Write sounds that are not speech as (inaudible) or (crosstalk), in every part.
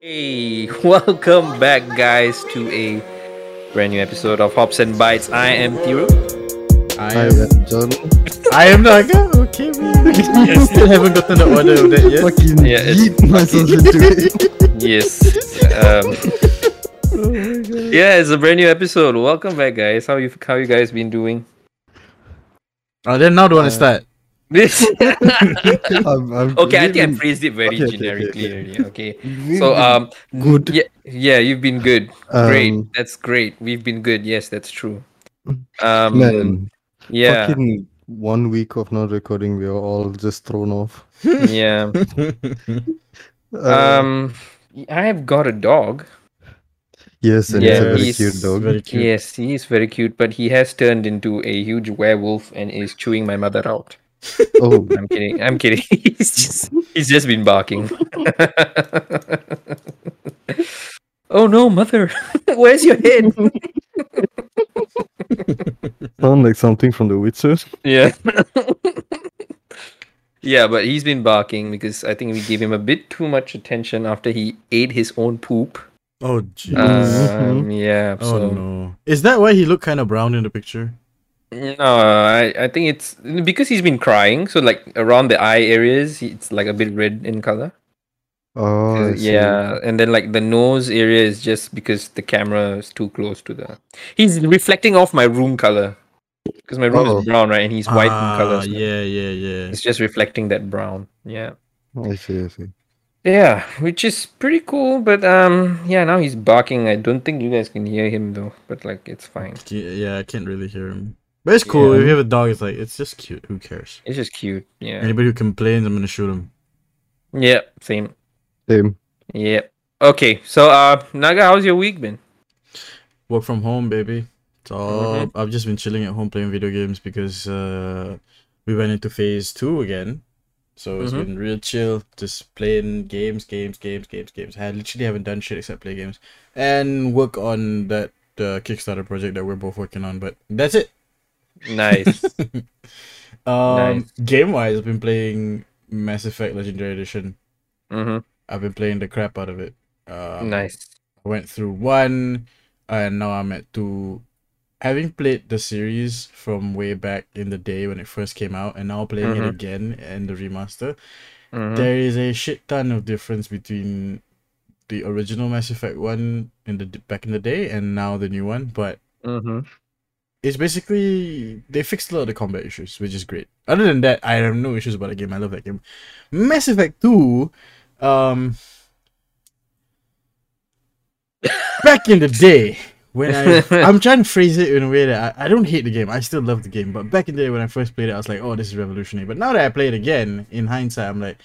Hey, (laughs) welcome back, guys, to a brand new episode of Hops and Bites. I am Thiru. I am, I'm John. I am Naga. Okay, man. (laughs) I still haven't gotten the order of that yet. Fucking Yeah, it's yeet myself into it. (laughs) Yes. Um, yeah, it's a brand new episode. Welcome back, guys. How you how you guys been doing? Oh, then now do you want to start? This (laughs) I'm, I'm okay. I think I phrased it very Okay, okay, generically okay, already. Okay. (laughs) So um, good. yeah, yeah, you've been good. Great. Um, That's great. We've been good. Yes, that's true. Um, Man, yeah, fucking one week of not recording, we are all just thrown off. (laughs) yeah. Uh, Um, I have got a dog. yes, and yeah, it's a very he's cute dog. Very cute. Yes, he is very cute, but he has turned into a huge werewolf and is chewing my mother out. (laughs) Oh, I'm kidding. I'm kidding. (laughs) he's just he's just been barking. (laughs) oh no, mother! Where's your head? sound like something from The Witcher. yeah. yeah, but he's been barking because I think we gave him a bit too much attention after he ate his own poop. Oh, jeez. Um, yeah. oh, so no. Is that why he looked kind of brown in the picture? No, I, I think it's because he's been crying. So like around the eye areas, it's like a bit red in color. Oh, yeah, and then like the nose area is just because the camera is too close to the. He's reflecting off my room color because my room Oh. is brown, right? And he's white ah, in color. so Yeah, yeah, yeah. It's just reflecting that brown. Yeah. I see, I see. Yeah, which is pretty cool, but um, yeah. Now he's barking. I don't think you guys can hear him though, but like it's fine. Yeah, I can't really hear him. But it's cool. Yeah. If you have a dog, it's like, it's just cute. Who cares? It's just cute. Yeah. Anybody who complains, I'm going to shoot him. Yeah. Same. Same. Yep. Okay. So, uh, Naga, how's your week been? Work from home, baby. So Mhm. I've just been chilling at home playing video games because uh, we went into phase two again. So it's Mhm. been real chill, just playing games, games, games, games, games. I literally haven't done shit except play games and work on that uh, Kickstarter project that we're both working on. But that's it. Nice. (laughs) um, Nice. game wise, I've been playing Mass Effect Legendary Edition. mm-hmm. I've been playing the crap out of it. Um, Nice. I went through one, and now I'm at two. Having played the series from way back in the day when it first came out, and now playing Mhm. it again and the remaster, Mhm. there is a shit ton of difference between the original Mass Effect one in the back in the day and now the new one. But Mhm. It's basically they fixed a lot of the combat issues, which is great. Other than that, I have no issues about the game. I love that game. Mass Effect Two, um, (laughs) back in the day when I (laughs) I'm trying to phrase it in a way that I, I don't hate the game. I still love the game, but back in the day when I first played it, I was like, oh, this is revolutionary. But now that I play it again, in hindsight, I'm like,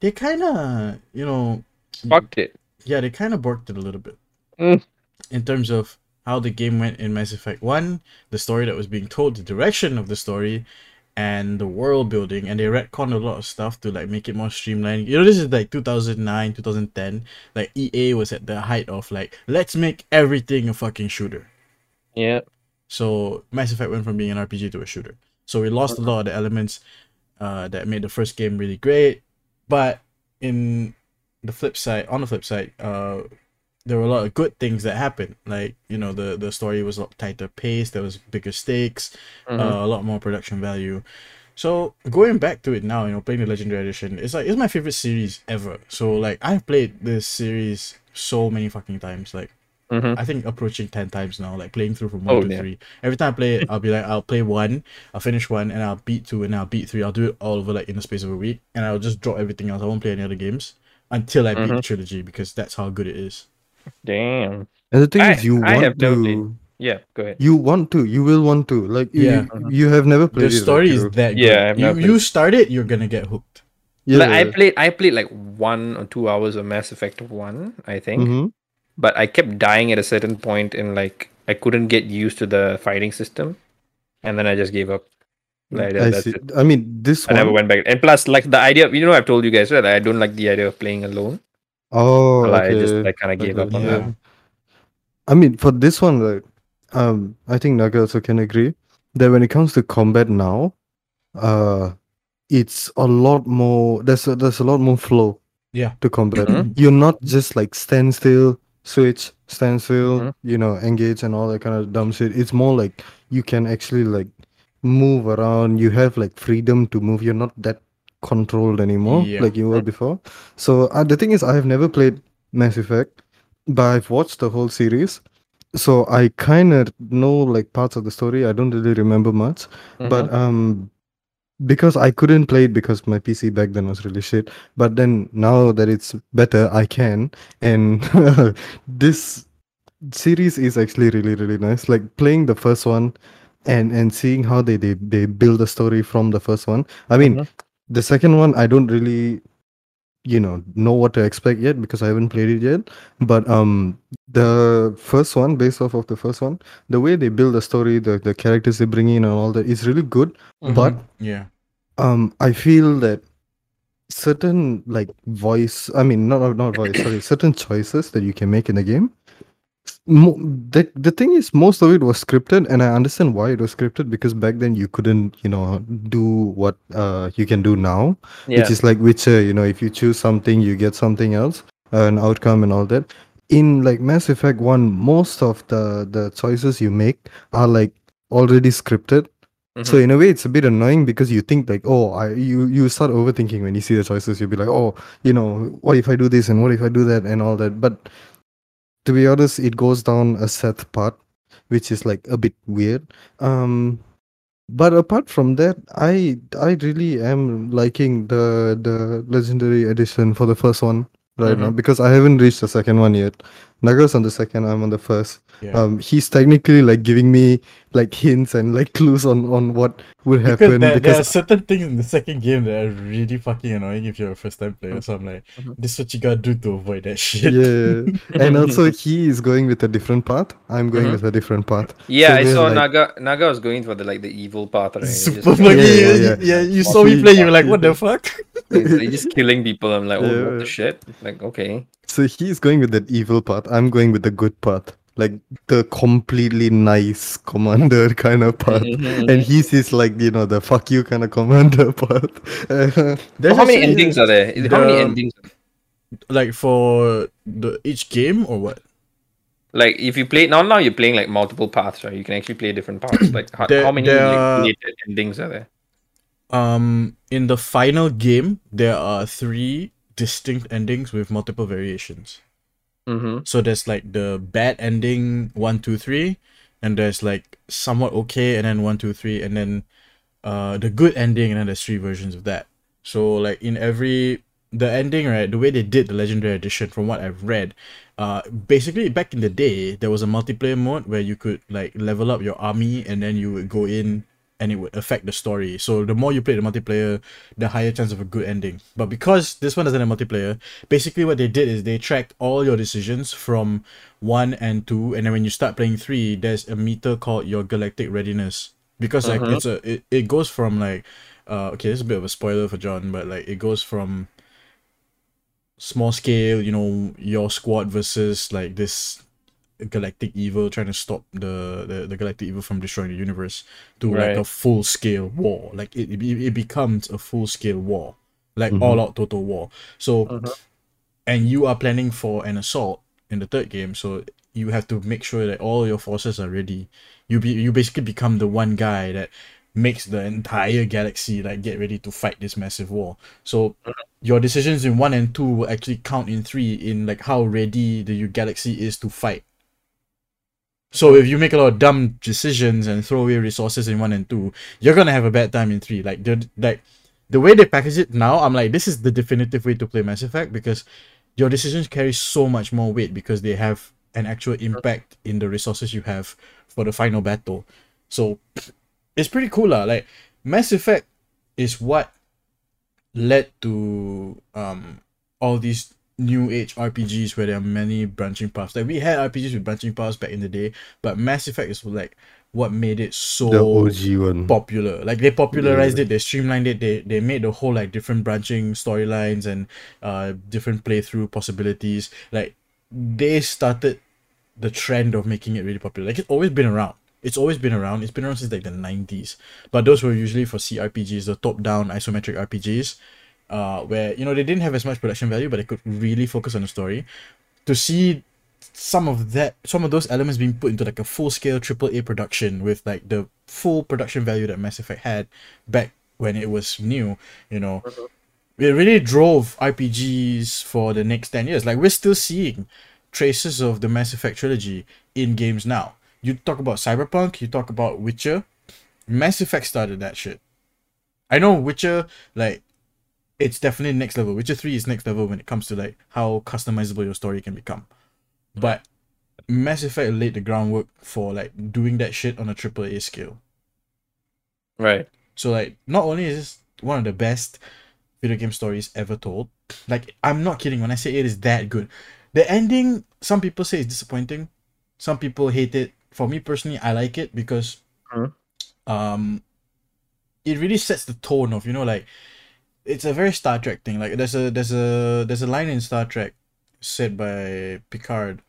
they kind of, you know, Fucked it. yeah, they kind of borked it a little bit Mm. in terms of how the game went in Mass Effect 1, the story that was being told, the direction of the story, and the world building. And they retconned a lot of stuff to like make it more streamlined. You know, this is like 2009, 2010. Like EA was at the height of like, let's make everything a fucking shooter. Yeah. So Mass Effect went from being an RPG to a shooter. So we lost a lot of the elements uh, that made the first game really great. But in the flip side, on the flip side, uh, there were a lot of good things that happened. Like you know, the the story was a lot tighter paced. There was bigger stakes, Mhm. uh, a lot more production value. So going back to it now, you know, playing the Legendary Edition, it's like it's my favorite series ever. So like I've played this series so many fucking times. Like Mhm. I think approaching ten times now, like playing through from one Oh, to damn. three. Every time I play it, I'll be like, I'll play one, I'll finish one, and I'll beat two, and I'll beat three. I'll do it all over like in the space of a week, and I'll just drop everything else. I won't play any other games until I beat the trilogy because that's how good it is. Damn. And the thing I- is, you I want have never played. to. Yeah. Go ahead. You want to. You will want to. Like, you, Yeah. you, you have never The played it. story is that good. Yeah, I've you never you start it, you're gonna get hooked. Yeah. Like I played. I played like one or two hours of Mass Effect One, I think. hmm But I kept dying at a certain point, and like I couldn't get used to the fighting system, and then I just gave up. Like, that- I see. it. I mean, this I one. never went back. And plus, like the idea, you know, I've told you guys right, I don't like the idea of playing alone. Oh, So, like, okay. I just like kind of gave up on yeah. that. I mean, for this one, like, um, I think Naga also can agree that when it comes to combat now, uh, it's a lot more. There's a, there's a lot more flow. Yeah. to combat. Mhm. You're not just like stand still, switch, stand still, Mhm. you know, engage and all that kind of dumb shit. It's more like you can actually like move around. You have like freedom to move. You're not that controlled anymore Yeah. like you were before. So uh, the thing is, I have never played Mass Effect, but I've watched the whole series. So I kind of know like parts of the story. I don't really remember much, but Mhm. um, because I couldn't play it because my PC back then was really shit. But then now that it's better, I can. And (laughs) this series is actually really really nice. Like playing the first one, and and seeing how they they they build the story from the first one. I mean, Mhm. The second one I don't really you know know what to expect yet because I haven't played it yet. But um, the first one, based off of the first one, the way they build the story, the the characters they bring in and all that is really good. But Yeah. um, I feel that certain like voice, I mean, not not- not voice, sorry, certain choices that you can make in the game. The the thing is, most of it was scripted, and I understand why it was scripted because back then you couldn't, you know, do what uh you can do now yeah. which is like Witcher. You know, if you choose something, you get something else, uh, an outcome and all that. In like Mass Effect One, most of the the choices you make are like already scripted. So Mhm. in a way, it's a bit annoying because you think like, oh, I you you start overthinking when you see the choices. You'll be like, oh, you know, what if I do this and what if I do that and all that. But to be honest, it goes down a Seth part, which is like a bit weird. Um, but apart from that, I I really am liking the the legendary edition for the first one right now Mhm. because I haven't reached the second one yet. Naga's on the second, I'm on the first. Yeah. Um, he's technically like giving me like hints and like (laughs) clues on on what would because happen there, there are because certain things in the second game that are really fucking annoying if you're a first time player. So I'm like, Mhm. this is what you gotta do to avoid that (laughs) shit. yeah, and (laughs) also he is going with a different path. I'm going Mhm. with a different path. Yeah, So I saw like- Naga. Naga was going for the like the evil path, right? Super just, fucking Yeah, yeah, yeah, yeah, yeah. You saw me Fucking play, you were like, what the fuck? he's, just killing people. I'm like, oh, Yeah, what the shit? Like, okay. So he's going with that evil path. I'm going with the good path, like the completely nice commander (laughs) kind of path. Mhm, And he's is like you know the fuck you kind of commander (laughs) path. There's how many actually- endings are there? Is- How many endings? Like for the each game or what? Like, if you play now, now you're playing like multiple paths, right? You can actually play different paths. Like, how, There- how many there like, are- endings are there? Um, in the final game, there are three distinct endings with multiple variations. Mm-hmm. So there's like the bad ending one, two, three, and there's like somewhat okay, and then one, two, three, and then uh the good ending, and then there's three versions of that. So like in every the ending, right, the way they did the legendary edition, from what I've read, uh basically back in the day there was a multiplayer mode where you could like level up your army and then you would go in and it would affect the story. So the more you play the multiplayer, the higher chance of a good ending. But because this one doesn't have multiplayer, basically what they did is they tracked all your decisions from one and two, and then when you start playing three, there's a meter called your galactic readiness. Because like Mhm. it's a it, it goes from like uh okay, this is a bit of a spoiler for John, but like it goes from small scale, you know, your squad versus like this galactic evil trying to stop the, the, the galactic evil from destroying the universe to like a full scale war. Like it, it, it becomes a full scale war. Like Mhm. all out total war. So Mhm. and you are planning for an assault in the third game, so you have to make sure that all your forces are ready. You be you basically become the one guy that makes the entire galaxy like get ready to fight this massive war. So your decisions in one and two will actually count in three in like how ready the galaxy is to fight. So if you make a lot of dumb decisions and throw away resources in one and two, you're gonna have a bad time in three. Like the like the way they package it now, I'm like, this is the definitive way to play Mass Effect because your decisions carry so much more weight because they have an actual impact in the resources you have for the final battle. So (sniffs) it's pretty cool lah. Like Mass Effect is what led to um all these new age RPGs where there are many branching paths. Like we had RPGs with branching paths back in the day, but Mass Effect is like what made it so OG one. popular. Like they popularized it, they streamlined it, they they made the whole like different branching storylines and uh different playthrough possibilities. Like they started the trend of making it really popular. Like it's always been around. It's always been around. It's been around since like the nineties. But those were usually for CRPGs, the top down isometric RPGs. Uh, where you know they didn't have as much production value, but they could really focus on the story. To see some of that, some of those elements being put into like a full scale triple A production with like the full production value that Mass Effect had back when it was new, you know, Mhm. it really drove RPGs for the next 10 years. Like, we're still seeing traces of the Mass Effect trilogy in games now. You talk about Cyberpunk, you talk about Witcher, Mass Effect started that shit. I know Witcher, like, it's definitely next level. Witcher 3 is next level when it comes to like how customizable your story can become. But Mass Effect laid the groundwork for like doing that shit on a triple A scale. Right. So like not only is this one of the best video game stories ever told, like I'm not kidding when I say it is that good. The ending, some people say is disappointing, some people hate it. For me personally, I like it because Mhm. um it really sets the tone of, you know, like it's a very Star Trek thing. Like there's a there's a there's a line in Star Trek said by Picard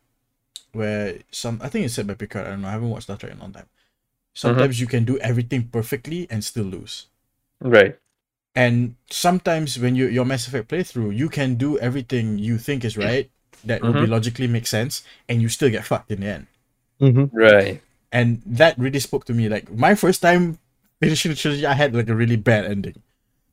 where some I think it's said by Picard, I don't know, I haven't watched Star Trek in a long time. Sometimes you can do everything perfectly and still lose. Right. And sometimes when you your Mass Effect playthrough, you can do everything you think is right, that would be logically make sense, and you still get fucked in the end. Mm-hmm. Right. And that really spoke to me. Like my first time finishing the trilogy, I had like a really bad ending.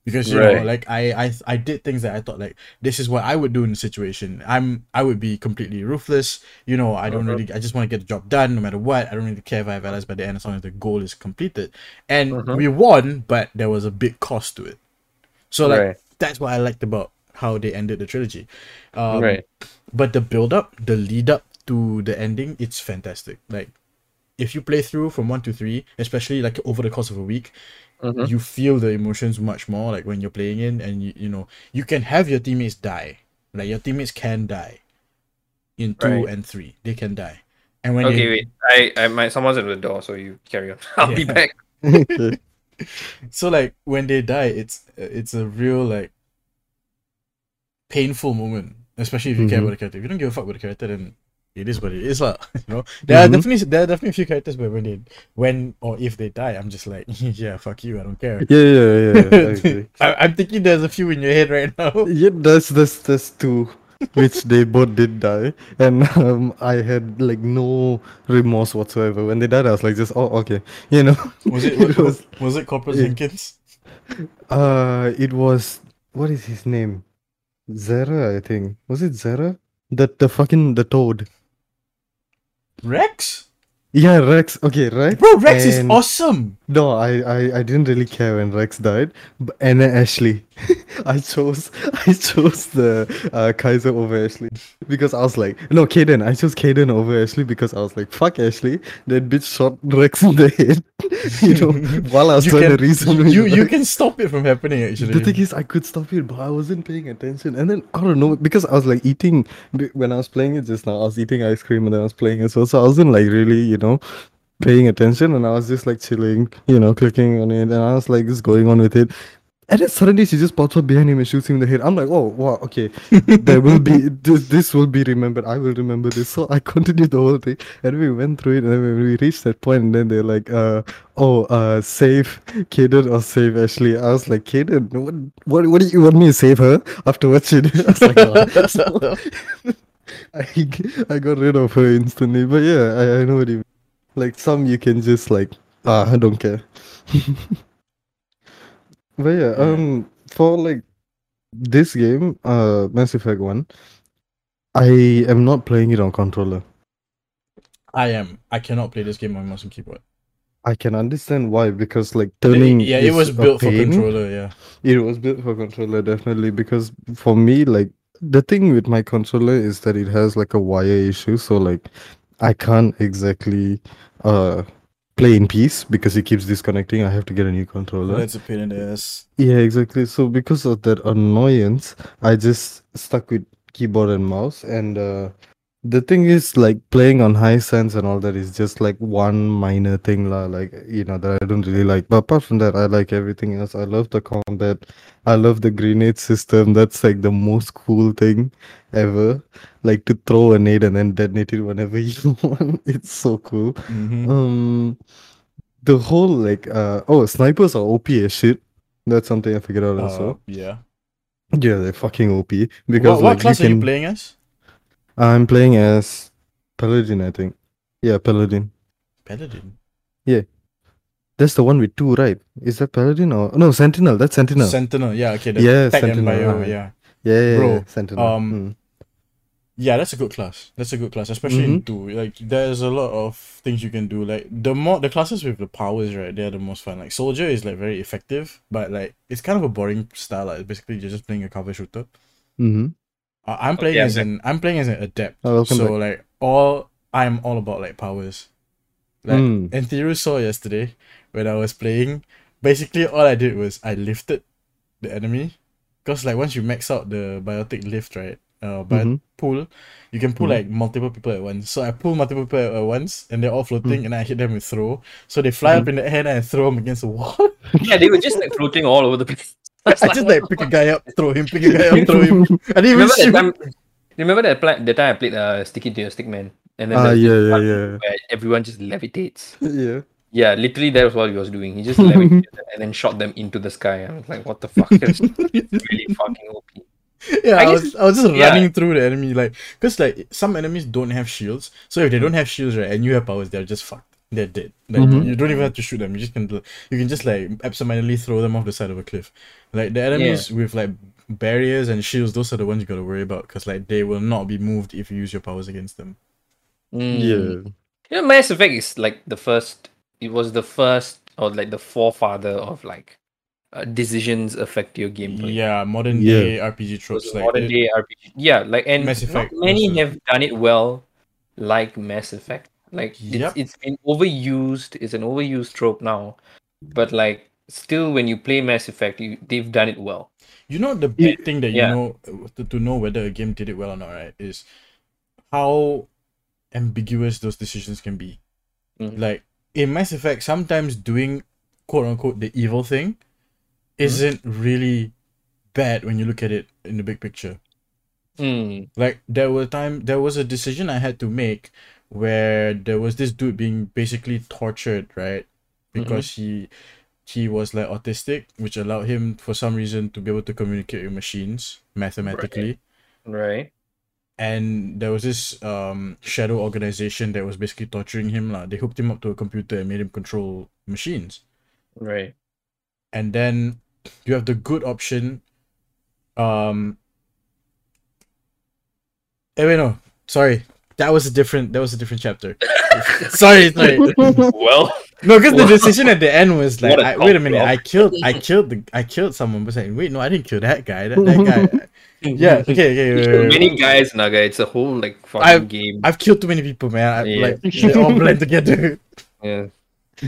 Because you know, like I, I I did things that I thought like this is what I would do in the situation. I'm I would be completely ruthless. You know, I don't Mhm. really I just want to get the job done no matter what. I don't really care if I have allies by the end as long as the goal is completed. And Mhm. we won, but there was a big cost to it. So like right. that's what I liked about how they ended the trilogy. Um, right. But the build up, the lead up to the ending, it's fantastic. Like if you play through from one to three, especially like over the course of a week, Mhm. you feel the emotions much more. Like when you're playing in, and you you know you can have your teammates die. Like your teammates can die in two Right. and three. They can die. And when Okay, they, wait. I, I, my someone's at the door, so you carry on. (laughs) I'll be back. (laughs) so like when they die, it's it's a real like painful moment, especially if you care Mhm. about the character. If you don't give a fuck about the character, then it is what it is, (laughs) lah. You know, there are Mhm. definitely there are definitely a few characters where when they when or if they die, I'm just like, (laughs) yeah, fuck you, I don't care. Yeah, yeah, yeah. yeah, (laughs) I I'm thinking there's a few in your head right now. Yeah, that's that's that's two, which they both did die, and um, I had like no remorse whatsoever when they died. I was like, just oh okay, you know. Was it It was, was- was it Corporal yeah. Jenkins? Uh, it was what is his name? Zara, I think. Was it Zara? That the fucking the toad. Wrex? Yeah, Wrex. Okay, right. Bro, Wrex is awesome. No, I, I I didn't really care when Wrex died, but, and Ashley, (laughs) I chose (laughs) I chose the uh, Kaiser over Ashley because I was like no Kaidan I chose Kaidan over Ashley because I was like fuck Ashley that bitch shot Wrex in the head (laughs) you know while I was You trying can, to reason you, you, you can stop it from happening actually. The thing is, I could stop it, but I wasn't paying attention. And then I don't know because I was like eating when I was playing it just now. I was eating ice cream and then I was playing it, so so I wasn't like really, you know, paying attention. And I was just like chilling, you know, clicking on it, and I was like just going on with it. And then suddenly she just pops up behind him and shoots him in the head. I'm like, oh wow, okay, there will be (laughs) this. This will be remembered. I will remember this. So I continued the whole thing, and we went through it. And then we reached that point, and then they're like, uh, oh, uh, save Kaidan or save Ashley. I was like, Kaidan, what, what, what do you want me to save her after what she did? (laughs) I was like, oh. (laughs) So, I, I got rid of her instantly. But yeah, I, I know what you mean. Like some you can just like, ah, I don't care. But yeah, Yeah. um, for like this game, uh, Mass Effect One, I am not playing it on controller. I am. I cannot play this game on mouse and keyboard. I can understand why because like turning. yeah, it was built for controller. Yeah. It was built for controller definitely because for me like the thing with my controller is that it has like a wire issue so like I can't exactly uh play in peace because it keeps disconnecting. I have to get a new controller. That's a pain in the ass. Yeah, exactly. So because of that annoyance, I just stuck with keyboard and mouse. And uh, the thing is, like playing on high sense and all that is just like one minor thing, lah. Like you know that I don't really like. But apart from that, I like everything else. I love the combat. I love the grenade system. That's like the most cool thing ever. Like to throw a nade and then detonate it whenever (laughs) you want. It's so cool. Mhm. Um, the whole like uh oh snipers are OP as shit. That's something I figured out Uh, also. yeah. Yeah, they're fucking OP because What, what like class you are can. you playing as? I'm playing as Paladin, I think. Yeah, Paladin. Paladin. That's the one with two, right? Is that Paladin or no Sentinel? That's Sentinel. Sentinel. Yeah, okay. The Yeah, Sentinel, Empire, right. yeah. yeah, yeah, Bro, yeah, Sentinel. um, Mm. Yeah, that's a good class. That's a good class, especially in two. Like, there's a lot of things you can do. Like, the more the classes with the powers, right? They're the most fun. Like, soldier is like very effective, but like it's kind of a boring style. Like, basically, you're just playing a cover shooter. Mm-hmm. Uh, I'm playing yeah, as an I'm playing as an adept. Oh, so back. like all I'm all about like powers. Like Mm. and saw yesterday when I was playing. Basically, all I did was I lifted the enemy, because like once you max out the biotic lift, right? Uh, but Mhm. pull, you can pull Mhm. like multiple people at once. So I pull multiple people at once, and they're all floating, and I hit them with throw. So they fly up in the air, and I throw them against the wall. (laughs) Yeah, they were just like floating all over the place. (laughs) I just like pick a guy up, throw him, pick a guy up, throw him. I didn't even remember that time? Remember that pla- the time I played uh, Sticky to Your Stickman, and then Ah, there's this yeah, yeah, yeah. where everyone just levitates. (laughs) yeah. Yeah, literally that was what he was doing. He just levitated (laughs) and then shot them into the sky. I was like, what the fuck? That's (laughs) really fucking OP. Yeah, I I, guess- was I was just yeah. running through the enemy like because like some enemies don't have shields. So if they don't have shields, right, and you have powers, they're just fucked. They're dead. Like Mhm. you don't even have to shoot them. You just can you can just like absentmindedly throw them off the side of a cliff. Like the enemies with like barriers and shields, those are the ones you gotta worry about because like they will not be moved if you use your powers against them. Mm. Yeah. You know, Mass Effect is like the first. It was the first or like the forefather of like uh, decisions affect your gameplay. Yeah, modern Yeah. day RPG tropes like modern it- day RPG. Yeah, like and Mass Effect many was a- have done it well, like Mass Effect. Like Yep. it's it's been overused. It's an overused trope now, but like still, when you play Mass Effect, you, they've done it well. You know the Yeah. big thing that you know uh, to, to know whether a game did it well or not, right? Is how ambiguous those decisions can be. Mhm. Like in Mass Effect, sometimes doing quote unquote the evil thing Mm-hmm. isn't really bad when you look at it in the big picture. Mm. Like there were time there was a decision I had to make where there was this dude being basically tortured, right? Because he he was like autistic, which allowed him for some reason to be able to communicate with machines mathematically. Right. And there was this um shadow organization that was basically torturing him. lah. They hooked him up to a computer and made him control machines. Right. And then you have the good option. Um Eh wait no, sorry. That was a different that was a different chapter. (laughs) sorry, sorry. Well. No, because the decision at the end was like, What a I, wait a minute, block. I killed, I killed the, I killed someone. But saying, wait, no, I didn't kill that guy. That, that guy. (laughs) yeah, okay, okay. wait, wait, wait. Many guys, Naga. It's a whole like fucking I've- game. I've killed too many people, man. I, Yeah. Like they all blend together. (laughs) yeah.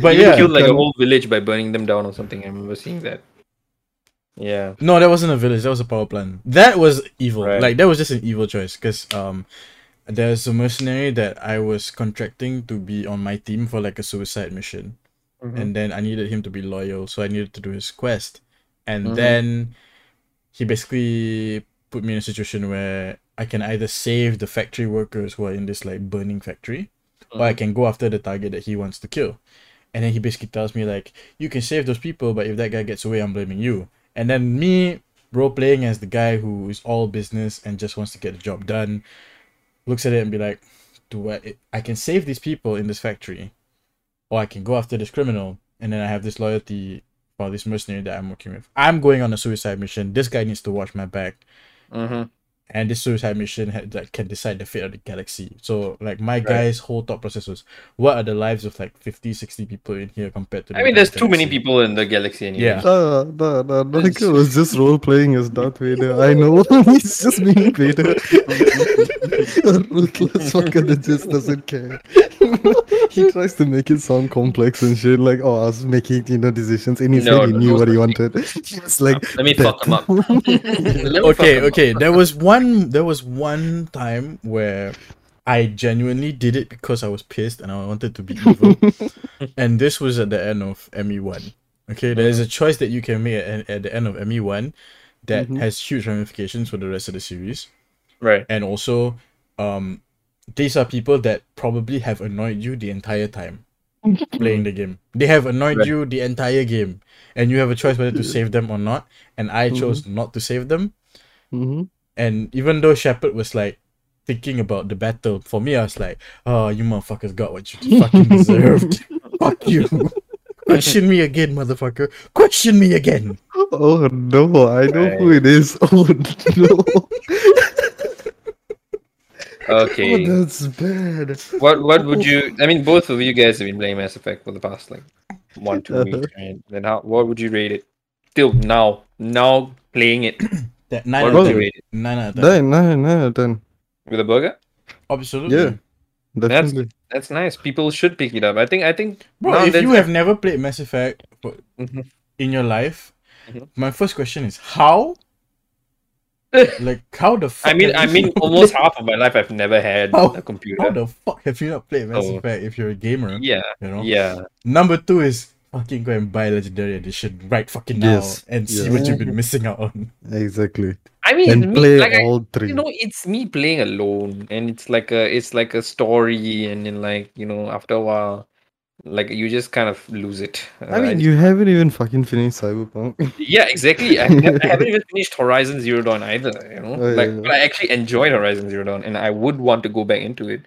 But you yeah, killed like a whole village by burning them down or something. I remember seeing that. Yeah. no, that wasn't a village. That was a power plant. That was evil. Right. Like that was just an evil choice. Cause um, there's a mercenary that I was contracting to be on my team for like a suicide mission. Mm-hmm. and then I needed him to be loyal, so I needed to do his quest. And Mhm. then he basically put me in a situation where I can either save the factory workers who are in this like burning factory, or I Mhm. can go after the target that he wants to kill. And then he basically tells me like, you can save those people, but if that guy gets away, I'm blaming you. And then me role playing as the guy who is all business and just wants to get the job done, looks at it and be like, do I I can save these people in this factory, or I can go after this criminal, and then I have this loyalty for this mercenary that I'm working with. I'm going on a suicide mission. This guy needs to watch my back, Mm-hmm. and this suicide mission ha- that can decide the fate of the galaxy. So like my guy's whole thought process was, what are the lives of like 50, 60 people in here compared to? The I mean, there's entire too many people in the galaxy anyway. Yeah. Uh, no, no, no, It's- was just role playing as Darth Vader. I know (laughs) he's just being Vader. (laughs) A ruthless fucker that just doesn't care. he tries to make it sound complex and shit. Like, oh, I was making you know decisions, and he No, said he no, knew no what he wanted. (laughs) He was like, Let me "Bet." fuck him up. Let (laughs) me okay up. okay there was one there was one time where i genuinely did it because i was pissed and i wanted to be evil (laughs) and this was at the end of me1 okay there's a choice that you can make at, at the end of me1 that Mhm. has huge ramifications for the rest of the series Right. and also um these are people that probably have annoyed you the entire time (laughs) playing the game they have annoyed Right. you the entire game and you have a choice whether to save them or not and i Mhm. chose not to save them Mhm. And even though Shepard was like thinking about the battle, for me I was like, oh you motherfuckers got what you (laughs) fucking deserved. Fuck you. Question me again, motherfucker. Question me again. Oh no, I know who it is. Oh no. (laughs) Okay. Oh, that's bad. what what would you? I mean, both of you guys have been playing Mass Effect for the past like one two Uh-huh. weeks, right? Then how? What would you rate it? Till now, now playing it, (clears throat) That nine what out would of you rate it Nine out of ten. Nine, nine, nine out of ten. with a burger? Absolutely. Yeah. Definitely. That's nice. People should pick it up. I think. I think. Bro, if there's- you have never played Mass Effect for- Mhm. in your life, Mhm. my first question is how? Like how the fuck I mean, I mean, (laughs) almost half of my life I've never had How- a computer. how computer. the fuck have you not played Mass Oh. Effect if you're a gamer? Yeah, You know? yeah. Number two is fucking go and buy Legendary Edition right fucking now Yes, and see what you've been missing out on. Exactly. I mean, And me, play like, I- all three. you know, it's me playing alone, and it's like a, it's like a story, and then like you know, after a while, like you just kind of lose it. I mean, you haven't even fucking finished Cyberpunk. (laughs) Yeah, exactly. I, (laughs) I haven't even finished Horizon Zero Dawn either. You know, Oh, yeah, like yeah. but I actually enjoyed Horizon Zero Dawn, and I would want to go back into it.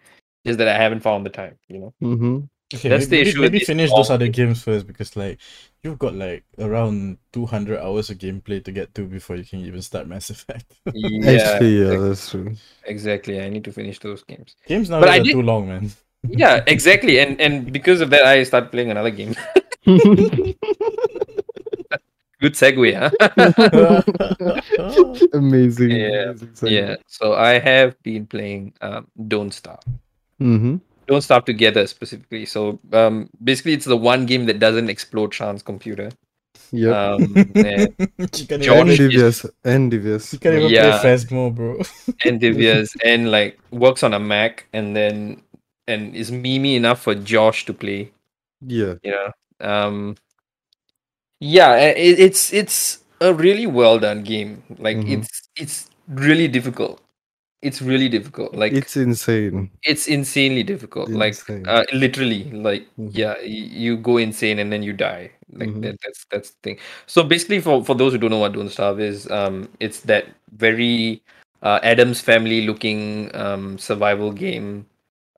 Just that I haven't found the time. You know. mm-hmm. Okay, That's the maybe, issue with maybe these finish those other games first because like you've got like around 200 hours of gameplay to get to before you can even start Mass Effect. (laughs) Yeah, Actually, yeah, ex- that's true. exactly. I need to finish those games. Games now But are did- too long, man. Yeah, exactly. And and because of that, I started playing another game. (laughs) Good segue, huh? (laughs) amazing. Yeah, amazing yeah. So I have been playing um, Don't Starve. Mm-hmm. Don't Starve Together specifically. So um, basically, it's the one game that doesn't explode Sean's computer. Yeah. Um, (laughs) and, John and even, is- devious. And devious. you can't even Yeah. play Phasmo, bro. and Divya's and like works on a Mac and then and is memey enough for Josh to play. Yeah. You know. Um. Yeah, it, it's it's a really well done game. Like Mhm. it's it's really difficult. It's really difficult. Like it's insane. it's insanely difficult like Insane. uh, literally like Mhm. yeah you go insane and then you die like Mhm. that, that's that's the thing so basically for for those who don't know what don't starve is um it's that very uh, Addams Family looking um survival game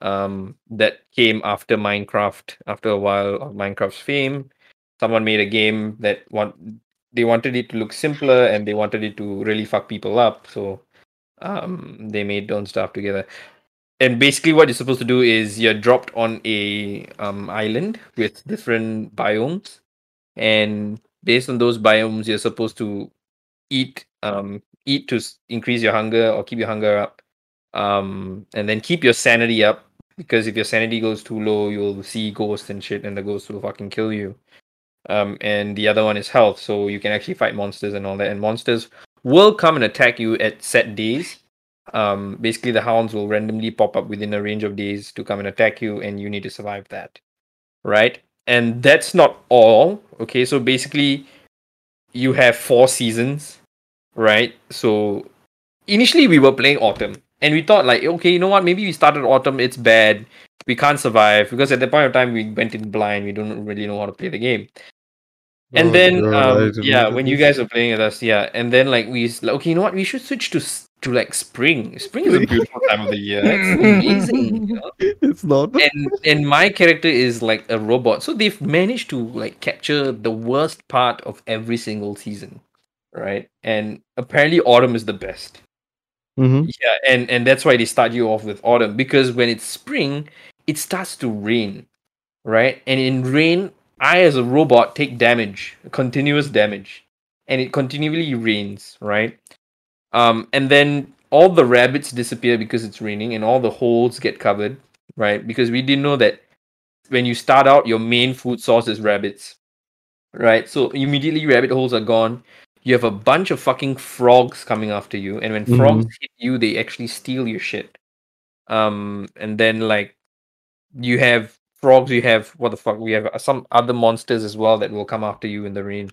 um that came after minecraft after a while of minecraft's fame. Someone made a game that want they wanted it to look simpler and they wanted it to really fuck people up. So um they made don't starve together. And basically what you're supposed to do is you're dropped on a um island with different biomes. And based on those biomes you're supposed to eat um eat to increase your hunger or keep your hunger up um and then keep your sanity up because if your sanity goes too low you'll see ghosts and shit and the ghosts will fucking kill you. Um and the other one is health so you can actually fight monsters and all that and monsters will come and attack you at set days. Um basically the hounds will randomly pop up within a range of days to come and attack you and you need to survive that right? And that's not all okay? So basically you have four seasons right? So initially we were playing autumn and we thought like okay you know what? Maybe we started autumn. It's bad. We can't survive. Because at that point of time we went in blind. We don't really know how to play the game. And Oh, then um, yeah when you (laughs) guys were playing with us yeah. And then like we like, okay you know what? We should switch to to like spring. Spring is a beautiful time of the year. That's amazing you know? (laughs) it's not. and and my character is like a robot. So they've managed to like capture the worst part of every single season right? And apparently autumn is the best Mm-hmm. yeah and and that's why they start you off with autumn because when it's spring it starts to rain right? And in rain i as a robot take damage continuous damage and it continually rains right? Um and then all the rabbits disappear because it's raining and all the holes get covered right? Because we didn't know that when you start out your main food source is rabbits right? So immediately rabbit holes are gone you have a bunch of fucking frogs coming after you and when frogs hit you they actually steal your shit. Um and then like you have frogs you have what the fuck we have some other monsters as well that will come after you in the rain.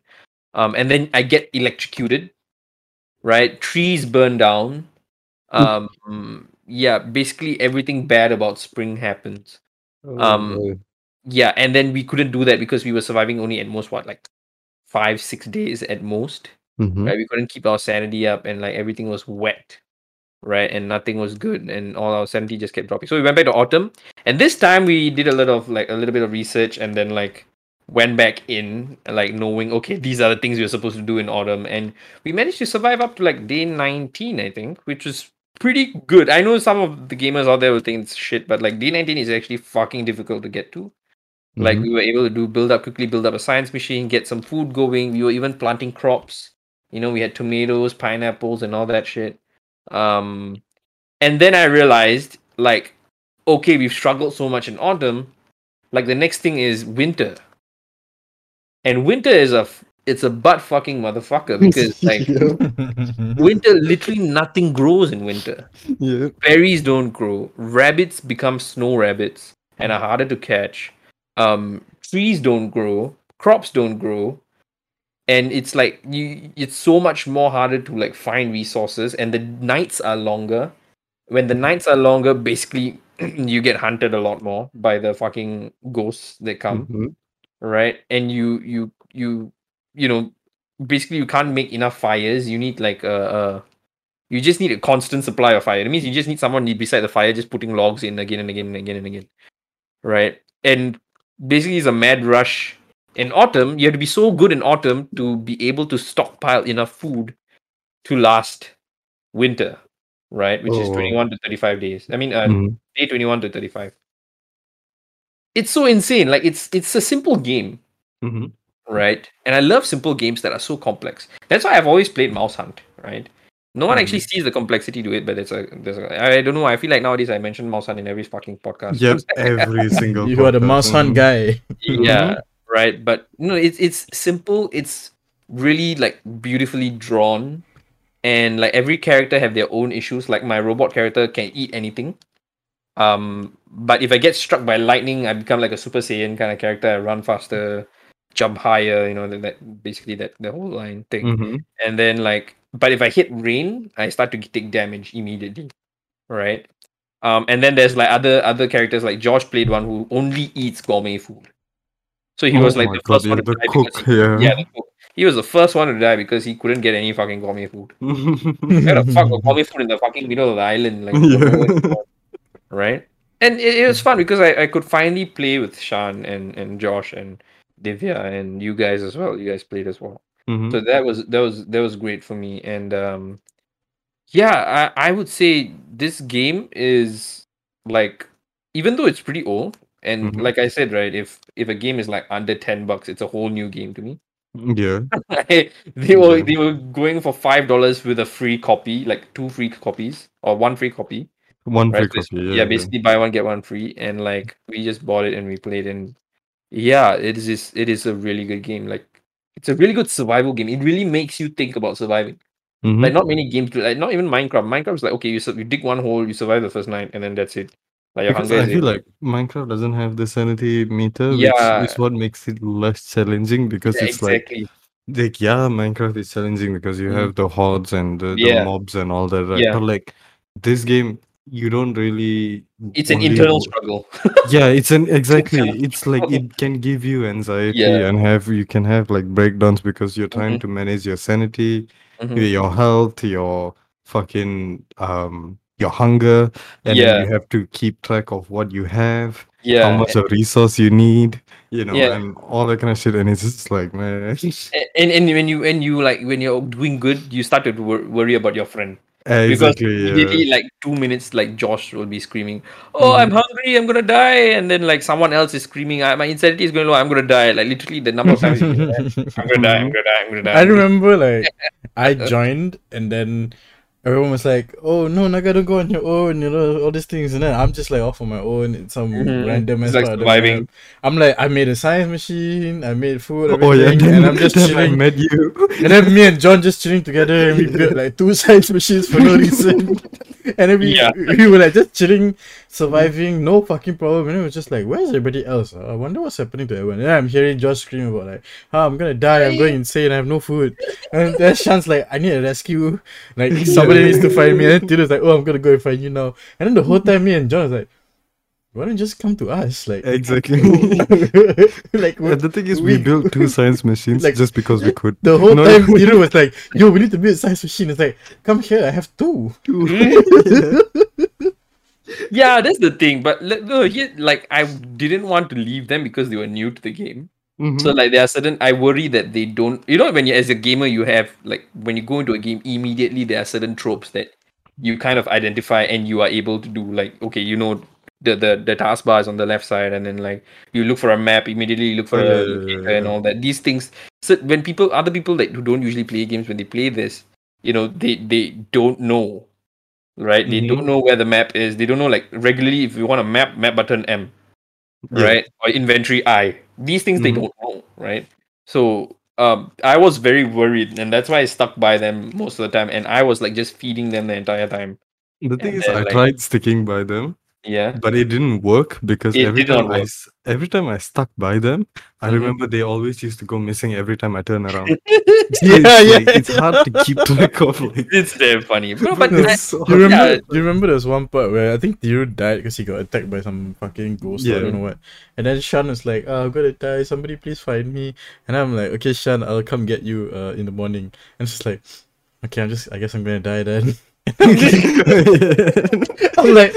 Um and then i get electrocuted right? Trees burn down. Um yeah basically everything bad about spring happens. Oh, um, yeah and then we couldn't do that because we were surviving only at most what like five six days at most Mhm. right? We couldn't keep our sanity up, and like everything was wet, right? And nothing was good, and all our sanity just kept dropping. So we went back to autumn, and this time we did a little of like a little bit of research, and then like went back in, like knowing okay, these are the things we were supposed to do in autumn, and we managed to survive up to like day nineteen, I think, which was pretty good. I know some of the gamers out there will think it's shit, but like day nineteen is actually fucking difficult to get to. Like Mhm. we were able to do build up quickly, build up a science machine, get some food going. We were even planting crops. You know, we had tomatoes, pineapples, and all that shit. Um, and then I realized, like, okay, we've struggled so much in autumn. Like the next thing is winter, and winter is a f- it's a butt fucking motherfucker because (laughs) like yeah. winter literally nothing grows in winter. yeah. berries don't grow rabbits become snow rabbits and are harder to catch um trees don't grow crops don't grow and it's like you it's so much more harder to like find resources and the nights are longer. When the nights are longer basically (clears throat) you get hunted a lot more by the fucking ghosts that come Mhm. right? And you you you you know basically you can't make enough fires. You need like a, a you just need a constant supply of fire. It means you just need someone beside the fire just putting logs in again and again and again and again right? And basically it's a mad rush in autumn you have to be so good in autumn to be able to stockpile enough food to last winter right which is Oh. 21 to 35 days i mean uh, Mhm. day 21 to 35 it's so insane like it's it's a simple game Mhm. right? And I love simple games that are so complex. That's why I've always played Mouse Hunt, right? No one actually sees the complexity to it, but it's a there's a I don't know. I feel like nowadays I mention Mouse Hunt in every fucking podcast. Yep, (laughs) every single. you are the podcast. mouse hunt guy. yeah, right. But no, it's it's simple. It's really like beautifully drawn, and like every character have their own issues. Like my robot character can eat anything. Um, but if I get struck by lightning, I become like a Super Saiyan kind of character. I run faster, jump higher. You know that, that basically that the whole line thing. Mhm. And then like, but if I hit rain, I start to take damage immediately, right? Um, and then there's like other other characters like Josh played one who only eats gourmet food. So he Oh was like the God, first one to die cook, he, yeah. yeah, cook. He was the first one to die because he couldn't get any fucking gourmet food. Mm-hmm. (laughs) Where the fuck gourmet food in the fucking middle of the island? Like, Yeah. right? And it, it was fun because I, I could finally play with Sean and, and Josh and Divya and you guys as well. You guys played as well. Mhm. So that was that was that was great for me. And um yeah, I, I would say this game is like even though it's pretty old, and Mhm. like I said, right, if if a game is like under 10 bucks, it's a whole new game to me. Yeah. (laughs) they were Yeah. they were going for five dollars with a free copy, like two free copies or one free copy. One Right? free copy. yeah, Yeah. basically buy one get one free, and like we just bought it and we played, and yeah, it is it is a really good game. Like it's a really good survival game. It really makes you think about surviving. Mhm. Like not many games, do like not even Minecraft. Minecraft is like okay, you su- you dig one hole, you survive the first night, and then that's it. Like Because I feel like Minecraft doesn't have the sanity meter, Yeah. which is what makes it less challenging because Yeah, it's like exactly. like yeah, Minecraft is challenging because you Mhm. have the hordes and the, the Yeah. mobs and all that, right? Yeah. But like this game, you don't really. it's an internal struggle. (laughs) Yeah, it's an exactly. It's like it can give you anxiety Yeah. and have you can have like breakdowns because you're trying Mhm. to manage your sanity, Mhm. your health, your fucking um your hunger, and Yeah. you have to keep track of what you have Yeah, how much of resource you need, you know, Yeah. and all that kind of shit. And it's just like, man, and and when you when you like when you're doing good, you start to wor- worry about your friend because exactly. immediately Yeah. like two minutes, like Josh will be screaming, "Oh, I'm hungry! I'm gonna die!" And then like someone else is screaming, "Ah, "My insanity is going low! I'm gonna die!" Like literally the number of times you (laughs) hear that, I'm gonna die! I'm gonna die! I'm gonna die! I I'm gonna die." remember like I (laughs) joined and then everyone was like, "Oh no, Naga, don't go on your own," you know, all these things, and then I'm just like off on my own in some Mhm. random It's like part surviving. I'm like, I made a science machine, I made food, Oh yeah, everything, then, and I'm just (laughs) then I chilling. met you. And then me and John just chilling together, and we built like two (laughs) science machines for no (laughs) reason. and then we, Yeah. we were like just chilling, surviving, no fucking problem. And it was just like, where's everybody else? Uh, I wonder what's happening to everyone. And then I'm hearing Josh scream about like, oh, I'm gonna die, I'm going insane, I have no food. And then (laughs) Sean's like, I need a rescue. Like somebody needs to find me. And then Tito's like, oh, I'm gonna go and find you now. And then the whole time, me and John was like, why don't you just come to us? Like, Exactly. (laughs) like And the thing is, we, we- built two (laughs) science machines Like- just because we could. the whole No, time. Thiru was like, yo, we need to build a science machine. It's like, come here, I have two. two. Yeah, that's the thing. But no, here, like I didn't want to leave them because they were new to the game. Mhm. So like there are certain I worry that they don't you know when you as a gamer you have like when you go into a game immediately there are certain tropes that you kind of identify and you are able to do like okay you know the the, the taskbar is on the left side and then like you look for a map immediately you look for Oh, a yeah, yeah, yeah, and all that these things so when people other people that who don't usually play games when they play this you know they they don't know right they Mhm. don't know where the map is they don't know like regularly if you want a map map button M Yeah. right? Or inventory I. These things they Mhm. don't know, right? So um, I was very worried, and that's why I stuck by them most of the time, and I was like just feeding them the entire time. The thing And is, then, I like- tried sticking by them, Yeah, but it didn't work because It every time I every time I stuck by them, I Mhm. remember they always used to go missing every time I turn around. (laughs) Yeah, it's, yeah, like, it's hard to keep (laughs) track of. Like, it's damn funny. (laughs) Bro, but I, so You remember? Yeah. You remember there was one part where I think Thiru died because he got attacked by some fucking ghost. Or I don't know what. And then Shan was like, oh, "I'm gonna die. Somebody please find me." And I'm like, "Okay, Shan, I'll come get you uh, in the morning." And it's just like, "Okay, I'm just. I guess I'm gonna die then." I'm like,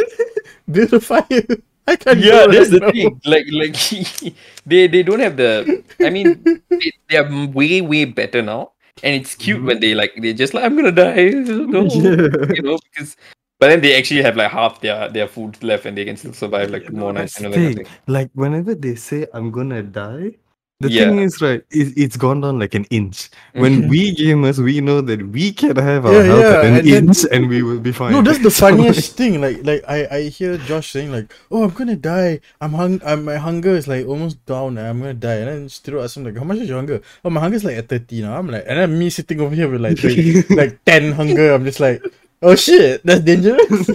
"Build a fire." I can't. yeah, that's the right now." thing. Like, like (laughs) they they don't have the. I mean, they, they are way way better now, and it's cute Mhm. when they like they just like I'm gonna die. No, (laughs) Yeah. you know because. But then they actually have like half their their food left, and they can still survive like Yeah, more nights. that's You know, the that kind of thing. thing. Like whenever they say I'm gonna die, the Yeah. thing is right, it, it's gone down like an inch. When mm-hmm. we gamers, we know that we can have our Yeah, health yeah, at an and then- inch and we will be fine. No, that's the (laughs) funniest thing. Like, like I, I hear Josh saying like, "Oh, I'm gonna die. I'm hung. I'm, my hunger is like almost down. And I'm gonna die." And then Stiro asks him like, "How much is your hunger?" Oh, my hunger is like at thirty now. I'm like, and then me sitting over here with like, twenty- (laughs) like ten hunger. I'm just like, oh shit, that's dangerous.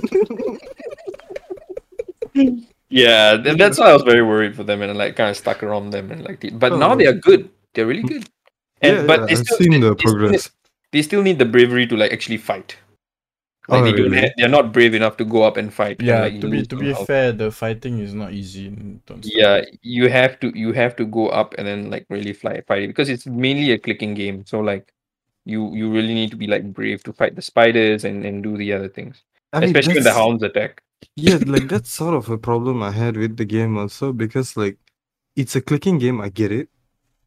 (laughs) Yeah, th- that's why I was very worried for them and like kind of stuck around them and like. the- But oh. now Oh. they are good. They're really good. And yeah, but yeah, they I've still, seen the they still need- progress. they still need the bravery to like actually fight. Like Oh, they don't really? have, they're not brave enough to go up and fight. and, yeah, like, to be to be fair, the fighting is not easy. in terms of- Yeah, you have to you have to go up and then like really fly fight it because it's mainly a clicking game. So like you you really need to be like brave to fight the spiders and and do the other things, I mean, especially when the hounds attack. Yeah like that's sort of a problem i had with the game also because like it's a clicking game i get it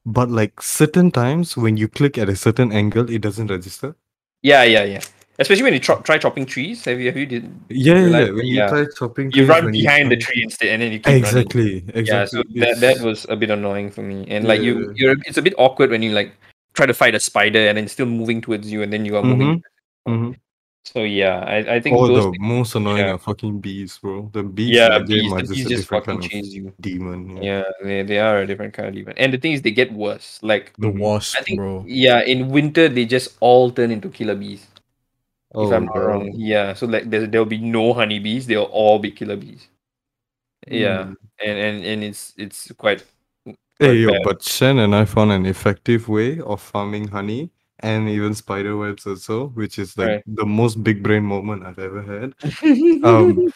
but like certain times when you click at a certain angle it doesn't register Yeah, yeah, yeah. Especially when you tro- try chopping trees. Have you have you did yeah yeah, Like, yeah. when yeah. you try chopping you run behind the tree instead and then you keep running. exactly exactly Yeah, so that It's- that was a bit annoying for me. And like you, Yeah. you're it's a bit awkward when you like try to fight a spider and then still moving towards you and then you are moving. Mhm. So yeah, I, I think oh those the things- most annoying yeah. are fucking bees bro the bees yeah, in the game bees, the just bees just fucking chase you. demon Yeah, they, they are a different kind of demon. And the thing is they get worse. Like the wasp, I think bro. yeah, in winter they just all turn into killer bees. oh, if I'm not wrong. Yeah. So like there there'll be no honeybees, they'll all be killer bees. Yeah. Mm. And and and it's it's quite Hey yo, bad. but Shen and I found an effective way of farming honey and even spider webs also, which is like Right. the most big brain moment I've ever had. (laughs) Um,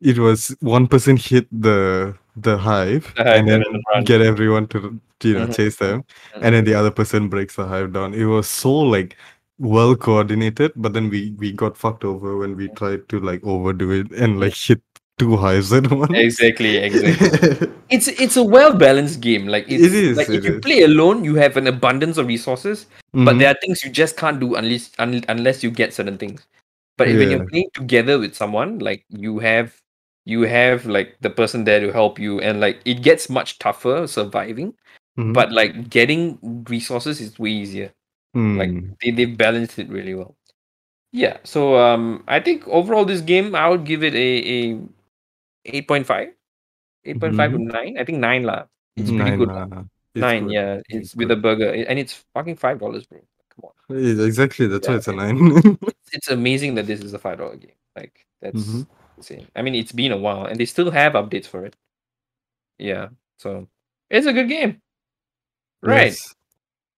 it was one person hit the the hive The hive and then run. get everyone to you know Mhm. chase them, and then the other person breaks the hive down. It was so like well coordinated, but then we we got fucked over when we tried to like overdo it and like hit two hives at once. exactly, exactly. (laughs) it's it's a well balanced game. Like it's, It is, Like if it you is. play alone, you have an abundance of resources, but Mhm. there are things you just can't do unless un, unless you get certain things. But if when you're playing together with someone, like you have you have like the person there to help you, and like it gets much tougher surviving. Mhm. But like getting resources is way easier. like Mm. they they've balanced it really well. Yeah. So um, I think overall this game I would give it a a eight point five. 8.5 to 9 i think 9 lah. It's pretty Nine, good. it's 9 good. yeah. It's it's with a burger. And it's fucking five dollars bro. Come on. Yeah, Exactly, that's why it's a nine. (laughs) it's, amazing that this is a five dollar game. Like that's Mhm. insane. I mean it's been a while and they still have updates for it. Yeah so it's a good game. Right. Yes.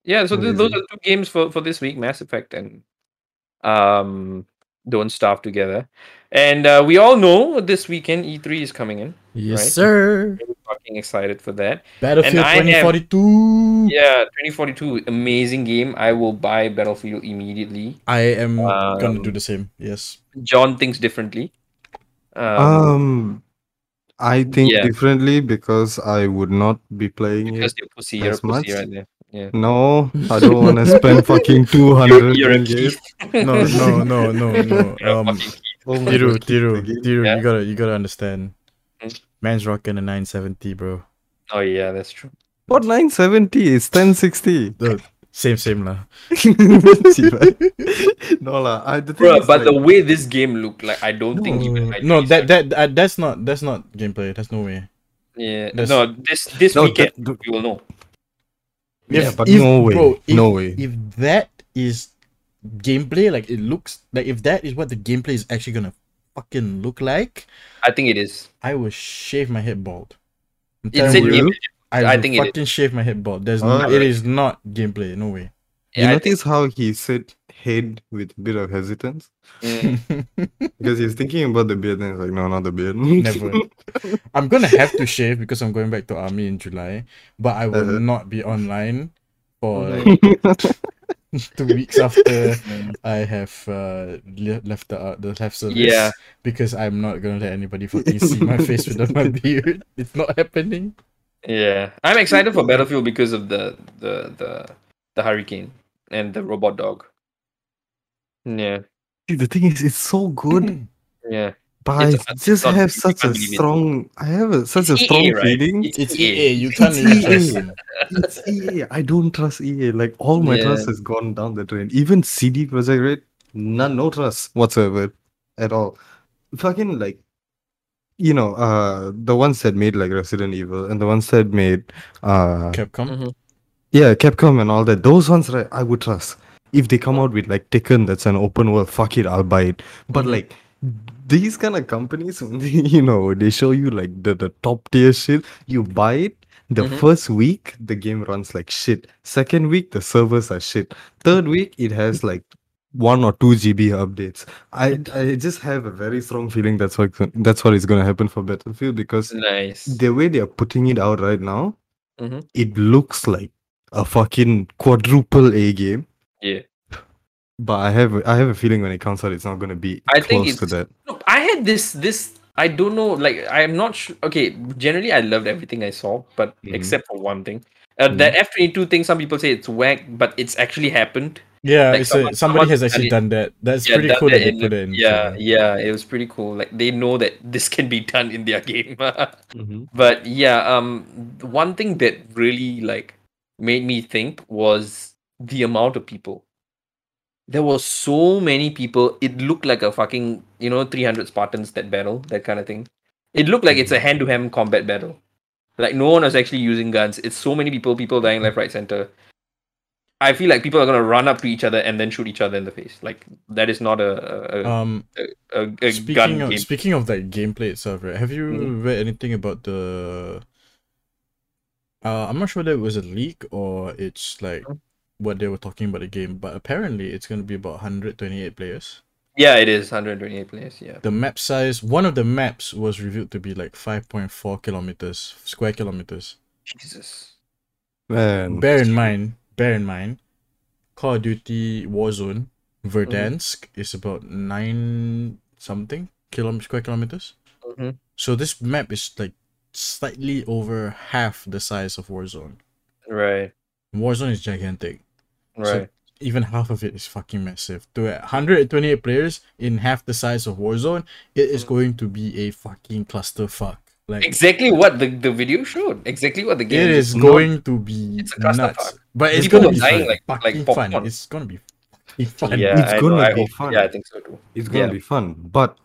yeah so th- those are two games for for this week mass effect and um Don't Starve together. And uh, we all know this weekend E3 is coming in. Yes, Right. sir. We're fucking excited for that. Battlefield I am- 2042. Yeah, 2042, amazing game. I will buy Battlefield immediately. I am gonna Um, do the same. Yes. John thinks differently. Um, Um, I think Yeah. differently because I would not be playing because it. you're pussy, you're as pussy much. right there. Yeah. No, I don't want to spend fucking (laughs) two You're, (laughs) you're a No, no, no, no, no. Um, fucking kid. Oh my Tiru, God, Tiru, keep the game. Tiru, Yeah. you gotta, you gotta understand. Mm. Man's rocking a 970, bro. Oh yeah, that's true. What nine seventy? It's ten sixty. The same, same lah. (laughs) no lah. I the thing Bro, is, but the way this game looked like, I don't think even my No, that that uh, that's not that's not gameplay. That's no way. yeah, that's- no, this this No, weekend that- we will know. Yeah, If- but if- no way, bro, if, no way. If that is gameplay, like it looks like if that is what the gameplay is actually gonna fucking look like, I think it is. I will shave my head bald. I'm It's telling in you. I, I will think it is. fucking shave my head bald. There's Oh, no, it really? is not gameplay. No way. you I notice how he said head with a bit of hesitance Mm. (laughs) because he's thinking about the beard and he's like, no, not the beard. Never. I'm gonna have to shave because I'm going back to army in July, but I will Uh-huh. not be online for like (laughs) two weeks after I have uh, le- left the uh, the left service. Yeah. Because I'm not gonna let anybody fucking see my face (laughs) without my beard. It's not happening. Yeah, I'm excited for Battlefield because of the the the the hurricane and the robot dog. Yeah, the thing is, it's so good, yeah. but I It's- it's just not- have such a can't believe it. strong. I have a, such a strong EA, right? feeling. It's EA. EA. You can't It's EA. trust. It's EA. I don't trust EA. Like all my Yeah. trust has gone down the drain. Even CD Projekt Red, none, no trust whatsoever at all. Fucking like, you know, uh, the ones that made like Resident Evil and the ones that made, uh, Capcom. Mhm. yeah, Capcom and all that. Those ones, right? I would trust. If they come out with like Tekken, that's an open world. Fuck it, I'll buy it. But Mhm. like these kind of companies, (laughs) you know, they show you like the, the top tier shit. You buy it. The Mhm. first week, the game runs like shit. Second week, the servers are shit. Third week, it has like one or two GB updates. I I just have a very strong feeling that's what that's what is gonna happen for Battlefield because Nice. the way they are putting it out right now, Mhm. it looks like a fucking quadruple A game. Yeah. But I have I have a feeling when it comes out, it's not gonna be I think close to that. No, I had this this. I don't know. Like I'm not sure. Okay, generally I loved everything I saw, but Mhm. except for one thing. Uh, That F twenty two thing. Some people say it's whack, but it's actually happened. Yeah, Like it's someone- a, somebody someone has actually done that. That's Yeah, pretty cool that that they put it in. Yeah, trailer. yeah, it was pretty cool. Like they know that this can be done in their (laughs) game. Mm-hmm. but yeah, um, one thing that really like made me think was the amount of people. There were so many people. It looked like a fucking you know three hundred Spartans that battle that kind of thing. It looked like it's a hand to hand combat battle. Like no one was actually using guns. It's so many people, people dying left, right, center. I feel like people are gonna run up to each other and then shoot each other in the face. Like that is not a a, Um, a, a, speaking of game. speaking of that gameplay itself, right? Have you Mhm. read anything about the? Uh, I'm not sure that it was a leak or it's like Mhm. What they were talking about the game, but apparently it's going to be about 128 players. Yeah, it is 128 players. Yeah. The map size, one of the maps was revealed to be like 5.4 kilometers, square kilometers. Jesus. Man. Bear in mind, bear in mind, Call of Duty Warzone, Verdansk is about nine something kilom- square kilometers. Mhm. So this map is like slightly over half the size of Warzone. Right. Warzone is gigantic. Right. Even half of it is fucking massive. To 128 players in half the size of Warzone, it is mm. going to be a fucking clusterfuck. Like exactly what the, the video showed. Exactly what the game it is not- going to be It's a clusterfuck. nuts. But it's People gonna be dying fun. like- like fucking fun. It's gonna be fun. Yeah, It's I gonna know, be hope- fun. Yeah, I think so too. It's gonna Yeah. be fun. But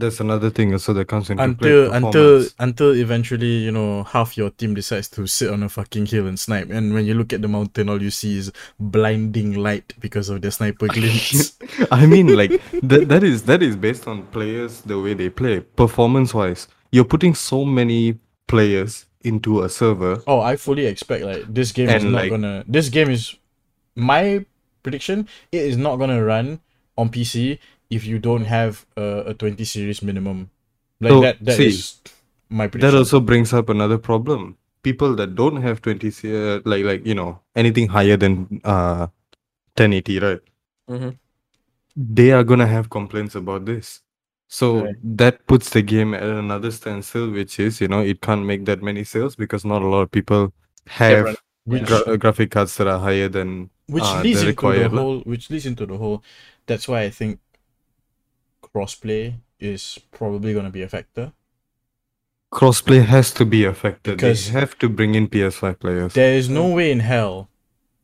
there's another thing So that comes into play. until until until eventually you know half your team decides to sit on a fucking hill and snipe and when you look at the mountain all you see is blinding light because of the sniper (laughs) glints I mean, like that. That is that is based on players the way they play. Performance wise, you're putting so many players into a server. oh i fully expect like this game is not like- gonna this game is my prediction it is not gonna run on pc if you don't have a, a 20 series minimum. Like So, that that see, is my prediction. That also brings up another problem. People that don't have 20 C- uh, like like you know anything higher than uh 1080, right? Mhm. They are gonna have complaints about this. So Right. that puts the game at another standstill, which is you know it can't make that many sales because not a lot of people have which gra- uh, graphic cards that are higher than which uh, leads into the whole which leads into the whole that's why I think crossplay is probably gonna be a factor. Crossplay has to be affected. Because- they have to bring in PS5 players. There is no way in hell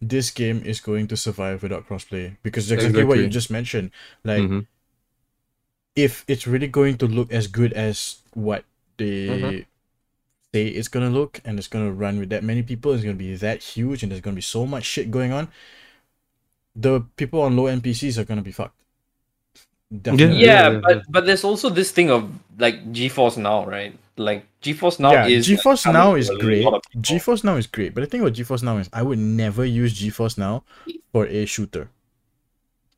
this game is going to survive without crossplay. Because exactly, what you just mentioned. Like Mhm. if it's really going to look as good as what they Mhm. say it's gonna look and it's gonna run with that many people, it's gonna be that huge and there's gonna be so much shit going on. The people on low NPCs are gonna be fucked. Definitely. Yeah, yeah, yeah, but but there's also this thing of like GeForce Now, right? Like GeForce Now yeah, is GeForce coming Now is great. lot of. GeForce Now is great, but the thing about GeForce Now is I would never use GeForce Now for a shooter.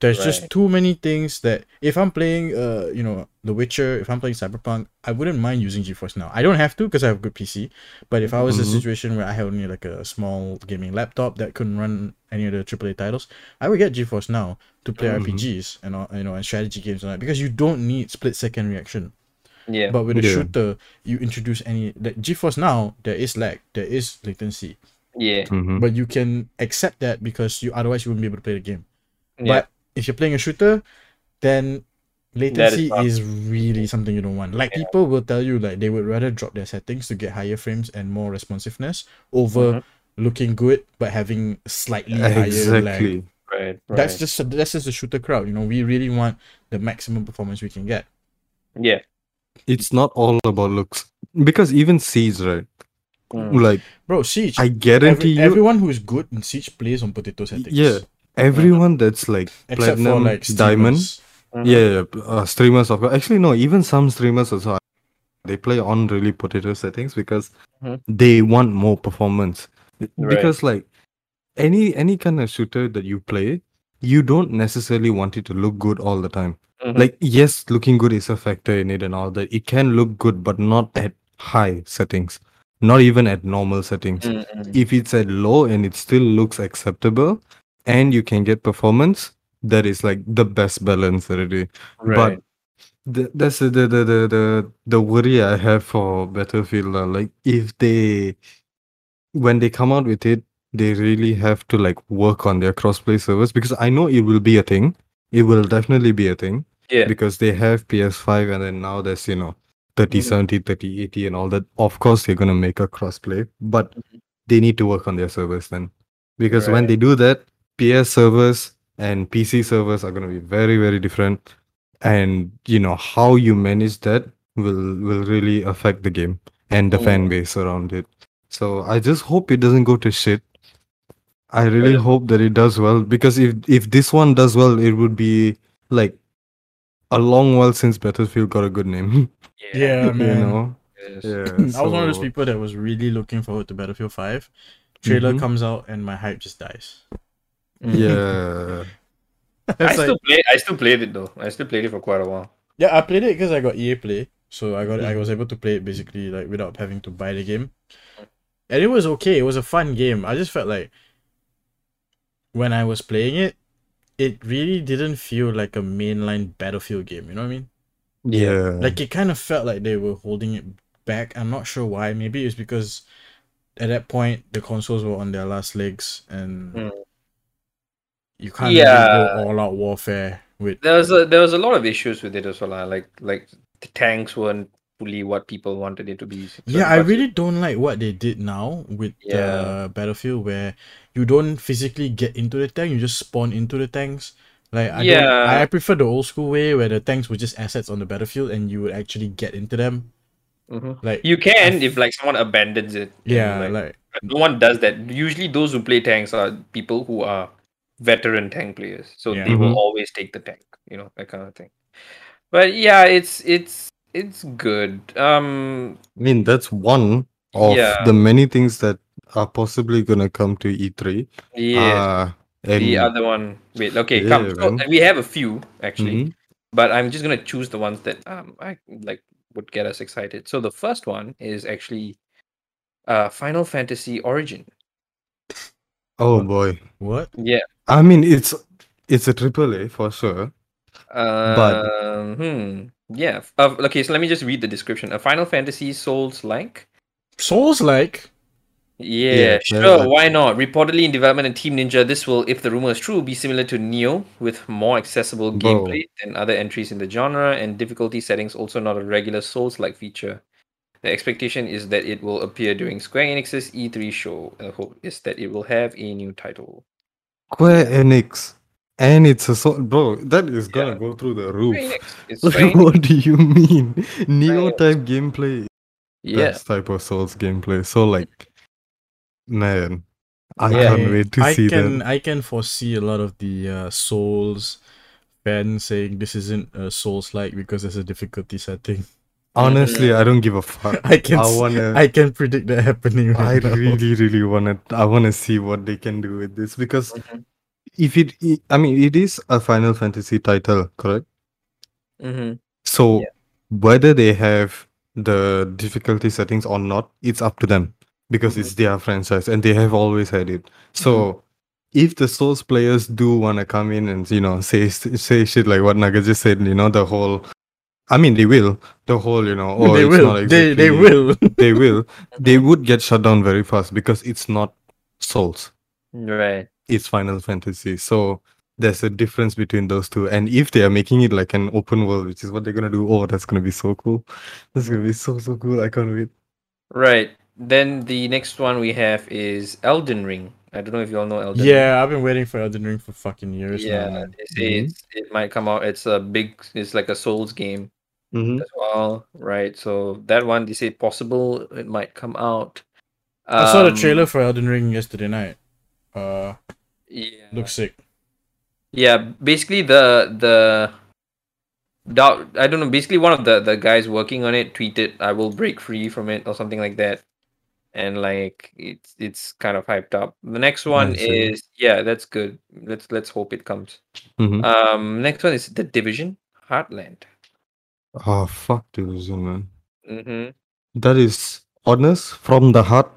There's just too many things that if I'm playing, uh, you know, The Witcher, if I'm playing Cyberpunk, I wouldn't mind using GeForce Now. I don't have to because I have a good PC. But if I was in a Mhm. situation where I had only like a small gaming laptop that couldn't run any of the AAA titles, I would get GeForce Now to play Mhm. RPGs and all, you know and strategy games and all that because you don't need split second reaction. Yeah, But with a Yeah. shooter, you introduce any that GeForce now there is lag, there is latency, yeah, Mhm. but you can accept that because you otherwise you wouldn't be able to play the game. yeah. But if you're playing a shooter, then latency tough. is, really something you don't want. Like Yeah. people will tell you like they would rather drop their settings to get higher frames and more responsiveness over Mhm. looking good but having slightly higher lag. Exactly. right, right. That's just that's just the shooter crowd. You know, we really want the maximum performance we can get. yeah. It's not all about looks because even Siege, right? Mm. Like Bro, Siege. I every- guarantee you, everyone who is good in Siege plays on potato settings. Yeah, everyone that's like Except platinum, for like diamond, streamers. Mhm. yeah, yeah, yeah, uh, streamers of course. Actually, no, even some streamers also they play on really potato settings because Mhm. they want more performance. Right. Because like any any kind of shooter that you play, you don't necessarily want it to look good all the time. Mhm. Like yes, looking good is a factor in it and all that. It can look good, but not at high settings, not even at normal settings. Mm, mm. If it's at low and it still looks acceptable, and you can get performance, that is like the best balance already. right. Th- that's the, the the the the worry I have for Battlefield. lah. Like if they when they come out with it, they really have to like work on their crossplay servers because I know it will be a thing. It will definitely be a thing yeah, because they have PS5 and then now there's you know 30 Mhm. 70 30 80 and all that. Of course they're gonna make a crossplay, but Mhm. they need to work on their servers then. Because when they do that, PS servers and PC servers are gonna be very, very different and you know how you manage that will will really affect the game and the fan Mm. base around it so i just hope it doesn't go to shit i really Yeah. hope that it does well because if if this one does well it would be like a long while since battlefield got a good name (laughs) Yeah, you man. know yes. yeah (laughs) I was one of those people that was really looking forward to Battlefield 5. Trailer Mhm. comes out and my hype just dies. Mm. yeah (laughs) I It's still play. I still played it though. I still played it for quite a while. yeah, I played it because I got EA Play. So I got I Mhm. was able to play it basically like without having to buy the game. And it was okay. It was a fun game. I just felt like when I was playing it, it really didn't feel like a mainline Battlefield game. You know what I mean? yeah Like it kind of felt like they were holding it back. I'm not sure why. Maybe it's because at that point the consoles were on their last legs and Mm. You can't Yeah. really go all out warfare with There was a there was a lot of issues with it as well. Like like the tanks weren't fully what people wanted it to be. Yeah, I really don't like what they did now with Yeah. uh, Battlefield, where you don't physically get into the tank, you just spawn into the tanks. Like I don't, Yeah. I prefer the old school way where the tanks were just assets on the battlefield and you would actually get into them. Mhm. Like You can if like someone abandons it. yeah, like, like no one does that. Usually, those who play tanks are people who are veteran tank players, so Yeah. they will Mhm. always take the tank. You know that kind of thing. But yeah, it's it's it's good. Um, i mean that's one of Yeah. the many things that are possibly gonna come to E e3 yeah. uh, and the other one. Wait, okay, Yeah, come. So, we have a few actually. Mhm. but I'm just gonna choose the ones that um I like would get us excited. So the first one is actually uh Final Fantasy Origin. Oh boy. What? Yeah. I mean, it's it's a triple A for sure. Um, hmm. Yeah. Uh, okay, so let me just read the description. A Final Fantasy Souls like. Souls like. Yeah, Yeah, sure. that's- Why not? Reportedly in development in Team Ninja, this will, if the rumor is true, be similar to Nioh with more accessible Bro. gameplay than other entries in the genre, and difficulty settings also not a regular Souls-like feature. The expectation is that it will appear during Square Enix's E3 show. The hope is that it will have a new title. Square Enix. And it's a so bro, that is gonna Yeah. go through the roof. Enix. (laughs) It's Square Enix. what do you mean? Nioh type gameplay. Yeah. Best type of Souls gameplay. So like man. I Yeah. can't wait to I see can that. I can foresee a lot of the uh, Souls fans saying this isn't a Souls like because there's a difficulty setting. (laughs) Honestly, I don't give a fuck. I can I, wanna I can predict that happening. I now. really, really wanna I wanna see what they can do with this because Mhm. if it i- I mean it is a Final Fantasy title, correct? Mhm. So Yeah. whether they have the difficulty settings or not, it's up to them because Mm-hmm. it's their franchise and they have always had it. So if the Souls players do want to come in and you know say say shit like what Naga just said, you know the whole. I mean, they will. The whole, you know, oh, they it's will. not They they exactly- will. (laughs) They will. They would get shut down very fast because it's not Souls. Right. It's Final Fantasy. So there's a difference between those two. And if they are making it like an open world, which is what they're gonna do, oh, that's gonna be so cool. That's gonna be so so cool. I can't wait. Right. Then the next one we have is Elden Ring. I don't know if you all know Elden Ring. yeah, I've been waiting for Elden Ring for fucking years now. Yeah, man. they say it's, mm-hmm. it might come out. It's a big, it's like a Souls game Mm-hmm. as well, right? So that one, they say possible it might come out. I saw the Um, trailer for Elden Ring yesterday night. Uh, Yeah, looks sick. yeah. Basically, the the doubt. I don't know. Basically, one of the the guys working on it tweeted, "I will break free from it" or something like that. And like it's it's kind of hyped up. The next one is yeah, that's good. Let's let's hope it comes. Mm-hmm. Um, next one is the Division Heartland. Oh fuck division, man. Mm-hmm. That is honest from the heart.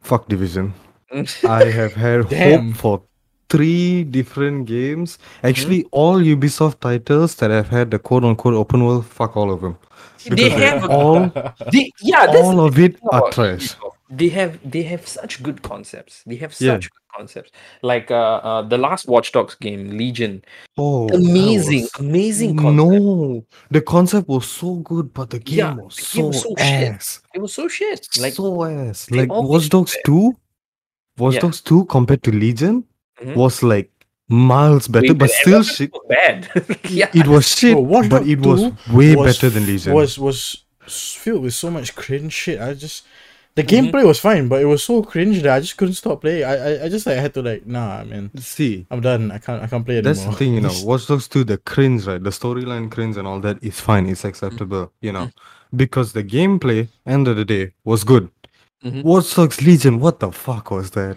Fuck division. (laughs) I have had Damn. hope for three different games. Actually, Hmm? all Ubisoft titles that have had the quote unquote open world, fuck all of them. they Because have a, all (laughs) they, yeah, that's all of it are trash. Ubisoft. They have they have such good concepts. They have Yeah. such good concepts. Like uh, uh the last Watch Dogs game, Legion. Oh, amazing, was- amazing concept. No, the concept was so good, but the game Yeah, was the so, game was so shit. ass. It was so shit. Like so ass. Like Watch Dogs 2, Watch Yeah. Dogs 2 compared to Legion Mhm. was like miles better, way but better. Still shit. was bad. (laughs) yeah. It was shit, Bro, Watch but Dogs it was way was better than f- Legion. Was was filled with so much cringe shit. I just the Mhm. gameplay was fine, but it was so cringe that I just couldn't stop playing. I I, I just like had to like nah, man. See, I'm done. I can't I can't play anymore. that's the thing, you know. (laughs) Watch Dogs 2, the cringe, right? The storyline cringe and all that is fine, it's acceptable, you know, because the gameplay, end of the day, was good. Mhm. Watch Dogs Legion, what the fuck was that?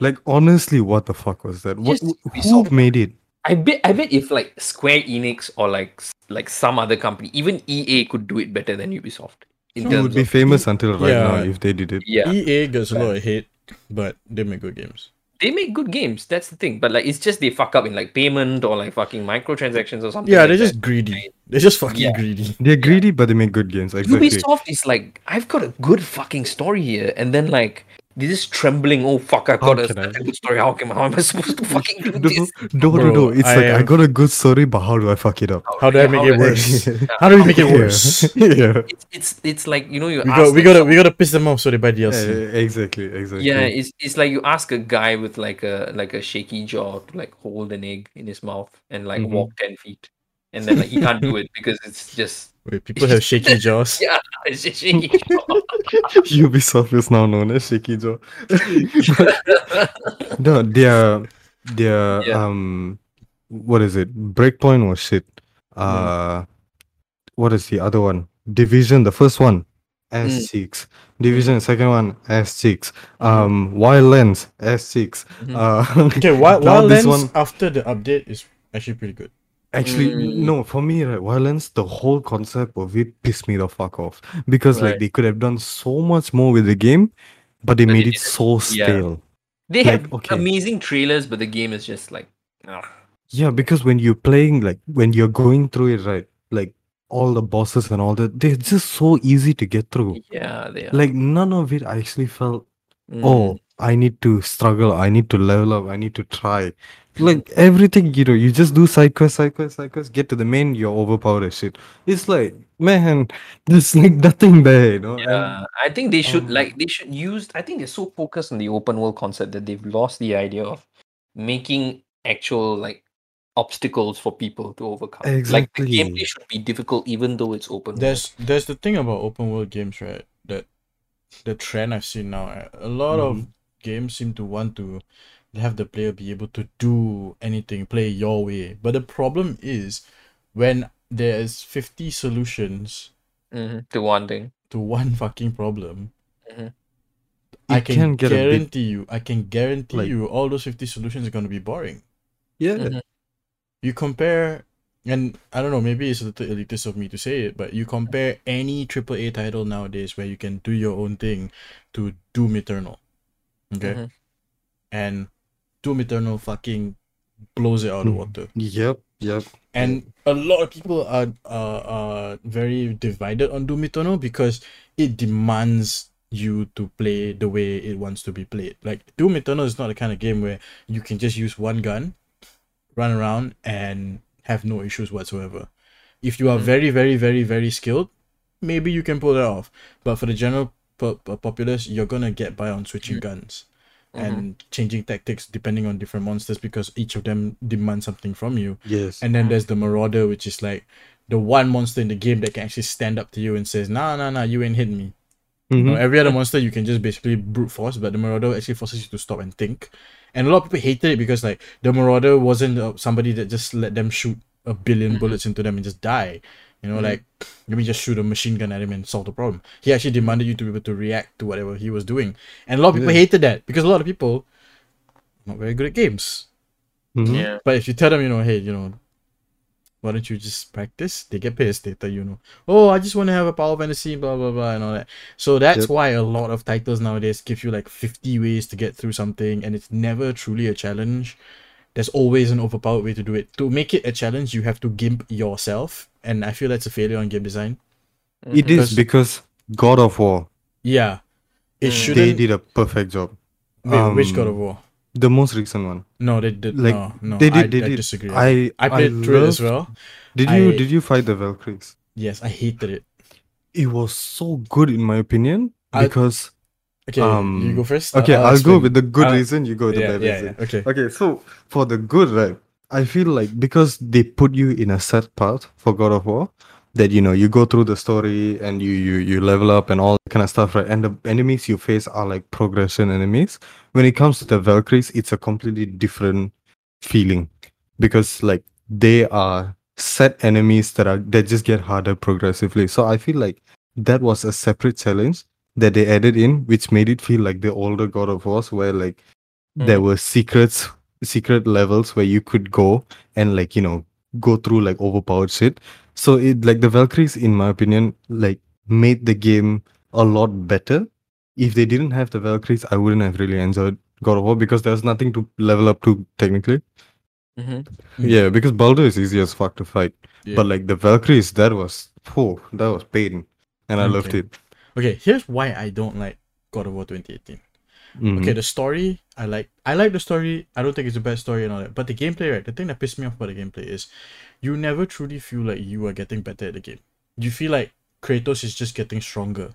Like, honestly, what the fuck was that? What, Just who Ubisoft. made it? I bet I bet if like Square Enix or like like some other company, even EA could do it better than Ubisoft. In It would be of famous until right now if they did it. yeah. EA gets a lot of hate, but they make good games. they make good games. That's the thing. But like, it's just they fuck up in like payment or like fucking microtransactions or something. Yeah, like they're that. just greedy. They're just fucking Yeah. greedy. They're greedy, but they make good games. Exactly. Ubisoft is like, I've got a good fucking story here, and then like they're just trembling. Oh fuck, I've got a, I- such a good story. How can how (laughs) am I supposed to fucking do No, this? no, no, Bro, no. It's I like I got a good story, but how do I fuck it up? How do I make it do worse? (laughs) How do we make it Yeah. worse? (laughs) yeah. It's, it's it's like you know you We got we gotta we gotta piss them off so they buy Yeah, DLC. exactly, exactly. yeah it's it's like you ask a guy with like a like a shaky jaw to like hold an egg in his mouth and like Mhm. walk ten feet, and then like he can't do it (laughs) because it's just Wait, people have shaky (laughs) jaws. yeah it's just shaky jaw. (laughs) Ubisoft is now known as Shaky Jaw. no, their their Yeah. um, what is it? Breakpoint was shit. Uh, what is the other one? Division, the first one, S six. Division, second one, S six. Um, Wildlands, S six. Mhm. Uh, Okay, Wild, now this Wildlands one- after the update is actually pretty good. Actually, Mm. no, for me, right, violence, the whole concept of it pissed me the fuck off. Because like they could have done so much more with the game, but they But they made it didn't. so Yeah. stale. They Like, have okay. amazing trailers, but the game is just like, ah. Yeah, because when you're playing, like when you're going through it, right, like all the bosses and all that, they're just so easy to get through. yeah, they are. Like none of it I actually felt, Mm. oh, I need to struggle, I need to level up, I need to try. Like everything, you know, you just do side quest, side quest, side quest, get to the main, you're overpowered as shit. It's like, man, (laughs) there's like nothing there, you know. and- Yeah, I think they should um, like they should use. I think they're so focused on the open world concept that they've lost the idea of making actual like obstacles for people to overcome. Exactly. Like the Exactly. gameplay should be difficult even though it's open. world. There's there's the thing about open world games, right? That the trend I've seen now, right? a lot of games seem to want to have the player be able to do anything, play your way. But the problem is when there's 50 solutions Mhm, to one thing. to one (laughs) fucking problem. Mhm. I can, can get a bit- guarantee you, I can guarantee like- you, all those 50 solutions are going to be boring. Yeah. Mhm. you compare and I don't know, maybe it's a little elitist of me to say it, but you compare any AAA title nowadays where you can do your own thing to Doom Eternal. Okay? Mhm. And Doom Eternal fucking blows it out of the Mm. water. Yep. Yep. And a lot of people are, are, are very divided on Doom Eternal because it demands you to play the way it wants to be played. Like Doom Eternal is not the kind of game where you can just use one gun, run around, and have no issues whatsoever. If you are Mm. very, very, very, very skilled, maybe you can pull that off. But for the general po- po- populace, you're gonna get by on switching guns Mhm. and changing tactics depending on different monsters because each of them demand something from you. Yes. And then Mm. there's the Marauder, which is like the one monster in the game that can actually stand up to you and says, "Nah, nah, nah, you ain't hit me." You know, Mhm. every other monster you can just basically brute force, but the Marauder actually forces you to stop and think. And a lot of people hated it because like the Marauder wasn't uh, somebody that just let them shoot a 1000000000 Mhm. bullets into them and just die. You know, Mhm. like let me just shoot a machine gun at him and solve the problem. He actually demanded you to be able to react to whatever he was doing, and a lot of people Yeah. hated that because a lot of people not very good at games. Mhm. Yeah. But if you tell them, you know, hey, you know, why don't you just practice? They get pissed. They tell you, know, oh, I just want to have a power fantasy, blah blah blah, and all that. So that's Yep. why a lot of titles nowadays give you like fifty ways to get through something, and it's never truly a challenge. There's always an overpowered way to do it. To make it a challenge, you have to gimp yourself, and I feel that's a failure on game design. It Mhm. is because God of War, Yeah, it Mm. shouldn't. they did a perfect job. Wait, which God um, of War? The most recent one. No, they did. like, no, no, they did- I, they I disagree. I I played through it as well. Did you I- did you fight the Valkyries? Yes, I hated it. It was so good in my opinion I- because Okay, you Um, go first. okay, I'll, go with the good I'll- reason. You go with the bad yeah, reason. yeah, okay. Okay, so for the good, right? I feel like because they put you in a set path for God of War, that you know you go through the story and you you you level up and all that kind of stuff, right? And the enemies you face are like progression enemies. When it comes to the Valkyries, it's a completely different feeling because like they are set enemies that are that just get harder progressively. So I feel like that was a separate challenge that they added in, which made it feel like the older God of Wars, where like hmm. there were secrets, secret levels where you could go and like you know go through like overpowered shit. So it like the Valkyries, in my opinion, like made the game a lot better. If they didn't have the Valkyries, I wouldn't have really enjoyed God of War because there's nothing to level up to technically. Mhm. Mm. Yeah, because Baldur is easy as fuck to fight. Yeah. But like the Valkyries, that was oh, that was pain. And I loved it. okay, here's why I don't like God of War 2018. Mhm. Okay, the story I like. I like the story. I don't think it's a bad story and all that. But the gameplay, right? The thing that pissed me off about the gameplay is, you never truly feel like you are getting better at the game. You feel like Kratos is just getting stronger,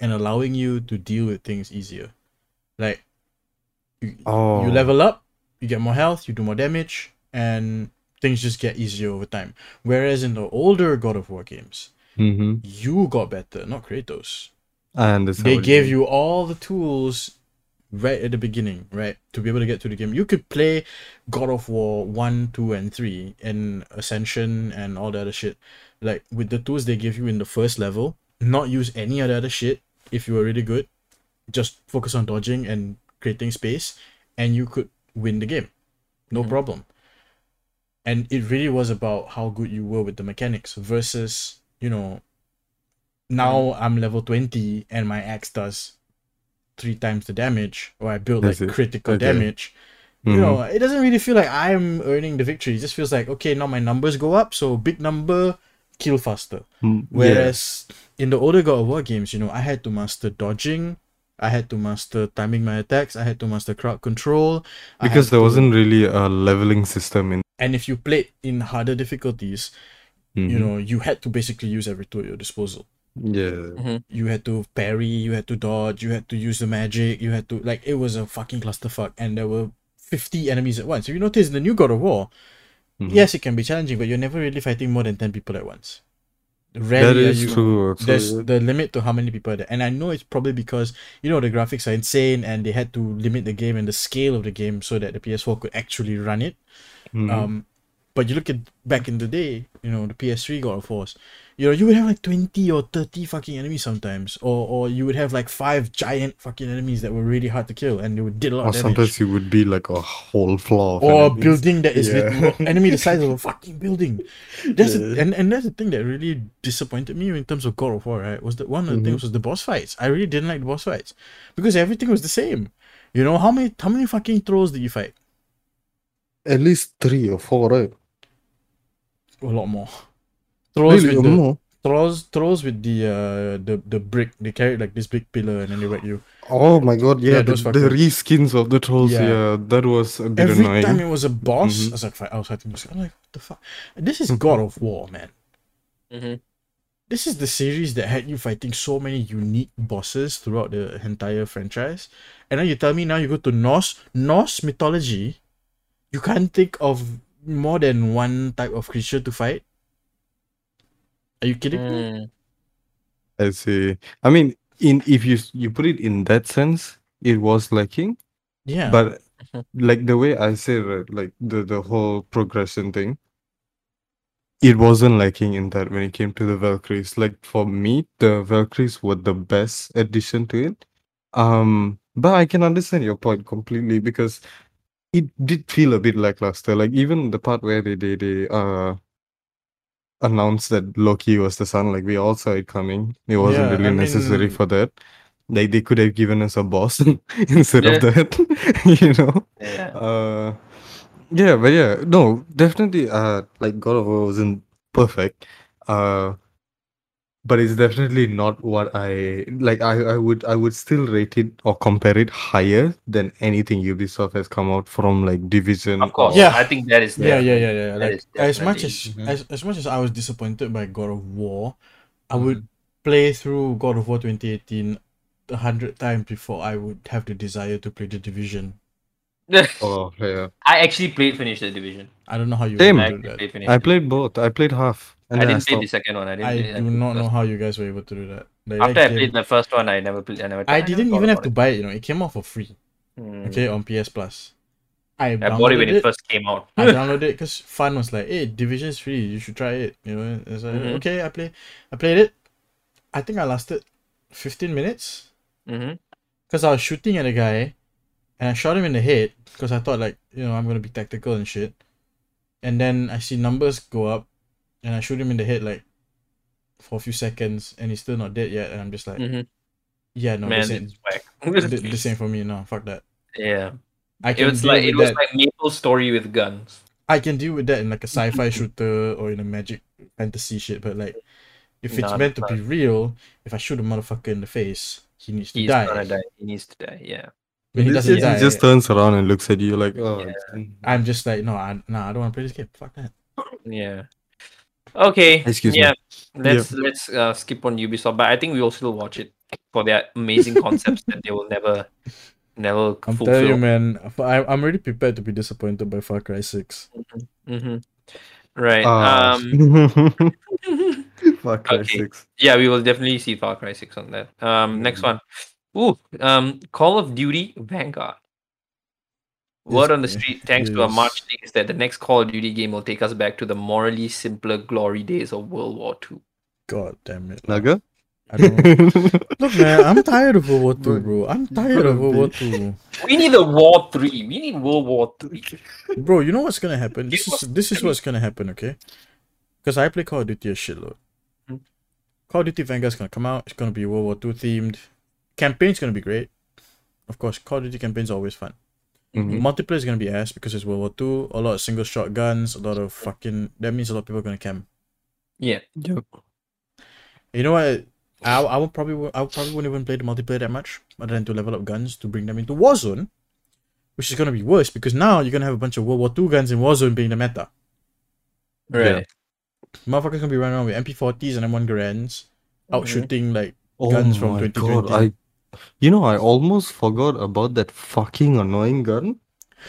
and allowing you to deal with things easier. Like, you, Oh. you level up, you get more health, you do more damage, and things just get easier over time. Whereas in the older God of War games, Mhm. you got better, not Kratos I understand. they gave mean. you all the tools right at the beginning, right? To be able to get to the game. You could play God of War 1, 2, and 3 and Ascension and all the other shit. Like with the tools they give you in the first level, not use any of the other shit if you were really good. Just focus on dodging and creating space, and you could win the game. No Mhm. problem. and it really was about how good you were with the mechanics versus you know now I'm level 20 and my axe does three times the damage or I build like critical Okay. damage you Mhm. know it doesn't really feel like I'm earning the victory it just feels like okay now my numbers go up so big number kill faster Mm, yeah. Whereas in the older God of War games, you know, I had to master dodging, I had to master timing my attacks, I had to master crowd control. Because there to- wasn't really a leveling system in And if you played in harder difficulties, you Mhm. know, you had to basically use every tool at your disposal. Yeah You had to parry, you had to dodge, you had to use the magic, you had to like it was a fucking clusterfuck, and there were fifty enemies at once. If you notice in the new God of War, Mhm. yes, it can be challenging, but you're never really fighting more than ten people at once. Rarely are is you true also, there's yeah. the limit to how many people are there. And I know it's probably because, you know, the graphics are insane and they had to limit the game and the scale of the game so that the PS4 could actually run it. Mhm. Um, but you look at back in the day, you know, the PS3 God of Wars, you know, you would have like 20 or 30 fucking enemies sometimes. Or or you would have like five giant fucking enemies that were really hard to kill and they would did a lot or of damage. sometimes you would be like a whole floor of or a building that is Yeah. (laughs) enemy the size of a (laughs) fucking building. That's Yeah. and, and that's the thing that really disappointed me in terms of God of War, right? Was that one of the Mhm. things was the boss fights. I really didn't like the boss fights. Because everything was the same. You know, how many how many fucking trolls did you fight? at least three or four right A lot more. Trolls really with the more trolls trolls with the uh the, the brick. They carry like this big pillar and then they whack you. oh my god yeah, Yeah, the, those the fuckers. reskins of the trolls Yeah. yeah, that was a bit Every annoying time it was a boss, Mhm. I was like, I was fighting this. I'm like, what the fuck? This is God of War, man. hmm this is the series that had you fighting so many unique bosses throughout the entire franchise. And then you tell me now you go to Norse Norse mythology, you can't think of more than one type of creature to fight. Are you kidding me? Mm. I see. I mean, in if you you put it in that sense, it was lacking. Yeah. But (laughs) like the way I say right, like the the whole progression thing, it wasn't lacking in that when it came to the Valkyries. Like for me, the Valkyries were the best addition to it. Um, but I can understand your point completely because it did feel a bit lackluster. Like even the part where they they, they uh announced that Loki was the son, like we all saw it coming. It wasn't Yeah, really I necessary mean- for that. Like they could have given us a boss (laughs) instead Yeah. of that. (laughs) you know? Yeah. Uh yeah, but yeah, no, definitely uh like God of War wasn't perfect. Uh but it's definitely not what I like I, I would I would still rate it or compare it higher than anything Ubisoft has come out from like Division. Of course. or- Yeah. I think that is yeah, yeah, definitely- yeah, yeah. that Like as much as, definitely- mhm. as as much as I was disappointed by God of War, I Mhm. would play through God of War 2018 a hundred times before I would have the desire to play the division. (laughs) Oh yeah. I actually played finish the division. I don't know how you Same. would I do actually that. played I played both. I played half. And I didn't play the second one. I didn't. I play, do the not know how you guys were able to do that. Like. After I played the first one, I never played. I never. I didn't even have to buy it. You know, it came out for free. Mm. Okay, on PS Plus. I I bought it when downloaded it first came out. I (laughs) downloaded it because Fun was like, "Hey, Division is free. You should try it." You know, it's like, Mhm. okay, I play, I played it. I think I lasted fifteen minutes because I was shooting at a guy, and I shot him in the head because I thought like, you know, I'm gonna be tactical and shit. And then I see numbers go up, and I shoot him in the head like for a few seconds, and he's still not dead yet. And I'm just like, hmm yeah, no, Man, this ain't, it's whack. th- this ain't for me. No, fuck that. yeah, I it can was deal like with it was that. like Maple Story with guns. I can deal with that in like a sci-fi (laughs) shooter or in a magic fantasy shit, but like if it's Nah, meant to nah. be real, if I shoot a motherfucker in the face, he needs to He's die. gonna die. He needs to die. Yeah. When he doesn't is- die, He just turns around and looks at you like, oh. Yeah. I'm just like, no, I, nah, I don't want to play this game. Fuck that. Yeah. Okay. Excuse me. yeah. Let's let's uh, skip on Ubisoft, but I think we will still watch it for their amazing (laughs) concepts that they will never, never I'm fulfill. telling you, man. I, I'm already prepared to be disappointed by Far Cry Six. hmm Right. Ah. Um. (laughs) Fuck Cry Okay. 6. Yeah, we will definitely see Far Cry Six on that. Um. Next Mm. one. Ooh. Um. Call of Duty Vanguard. Word on the street, thanks to a yes. March leak, is that the next Call of Duty game will take us back to the morally simpler glory days of World War II. God damn it. Naga? I don't know. (laughs) Look, man, I'm tired of World War Two, bro. I'm tired of World War Two, We need a War Three. We need World War Three. (laughs) bro. You know what's gonna happen? This is this is what's gonna happen, okay? Because I play Call of Duty a shitload. Hmm. Call of Duty Vanguard's gonna come out. It's gonna be World War Two themed. Campaign's gonna be great. Of course, Call of Duty campaign's always fun. Mhm. Multiplayer is gonna be ass because it's World War Two. A lot of single shot guns. A lot of fucking. That means a lot of people are gonna camp. Yeah. Yep. You know what? I I would probably I would probably wouldn't even play the multiplayer that much, other than to level up guns to bring them into Warzone, which is gonna be worse because now you're gonna have a bunch of World War Two guns in Warzone being the meta. Right. Motherfuckers gonna be running around with MP40s and M1 Garands, out shooting like Oh guns from my 2020. god, I you know I almost forgot about that fucking annoying gun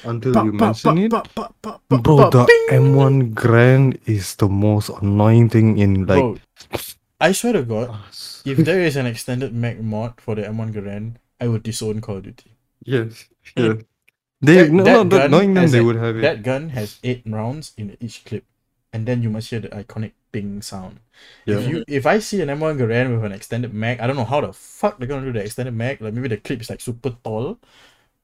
until Pa- you pa- mentioned pa- it. Bro, pa- the bing! M1 Garand is the most annoying thing in like Bro, I swear to God, if there is an extended mag mod for the M1 Garand, I would disown Call of Duty. Yes, (laughs) yes. They That- no, that no, that, gun knowing them has they a- would have it. That gun has eight rounds in each clip, and then you must hear the iconic ping sound. yeah. If you if I see an M1 Garand with an extended mag, I don't know how the fuck they're gonna do the extended mag. Like maybe the clip is like super tall.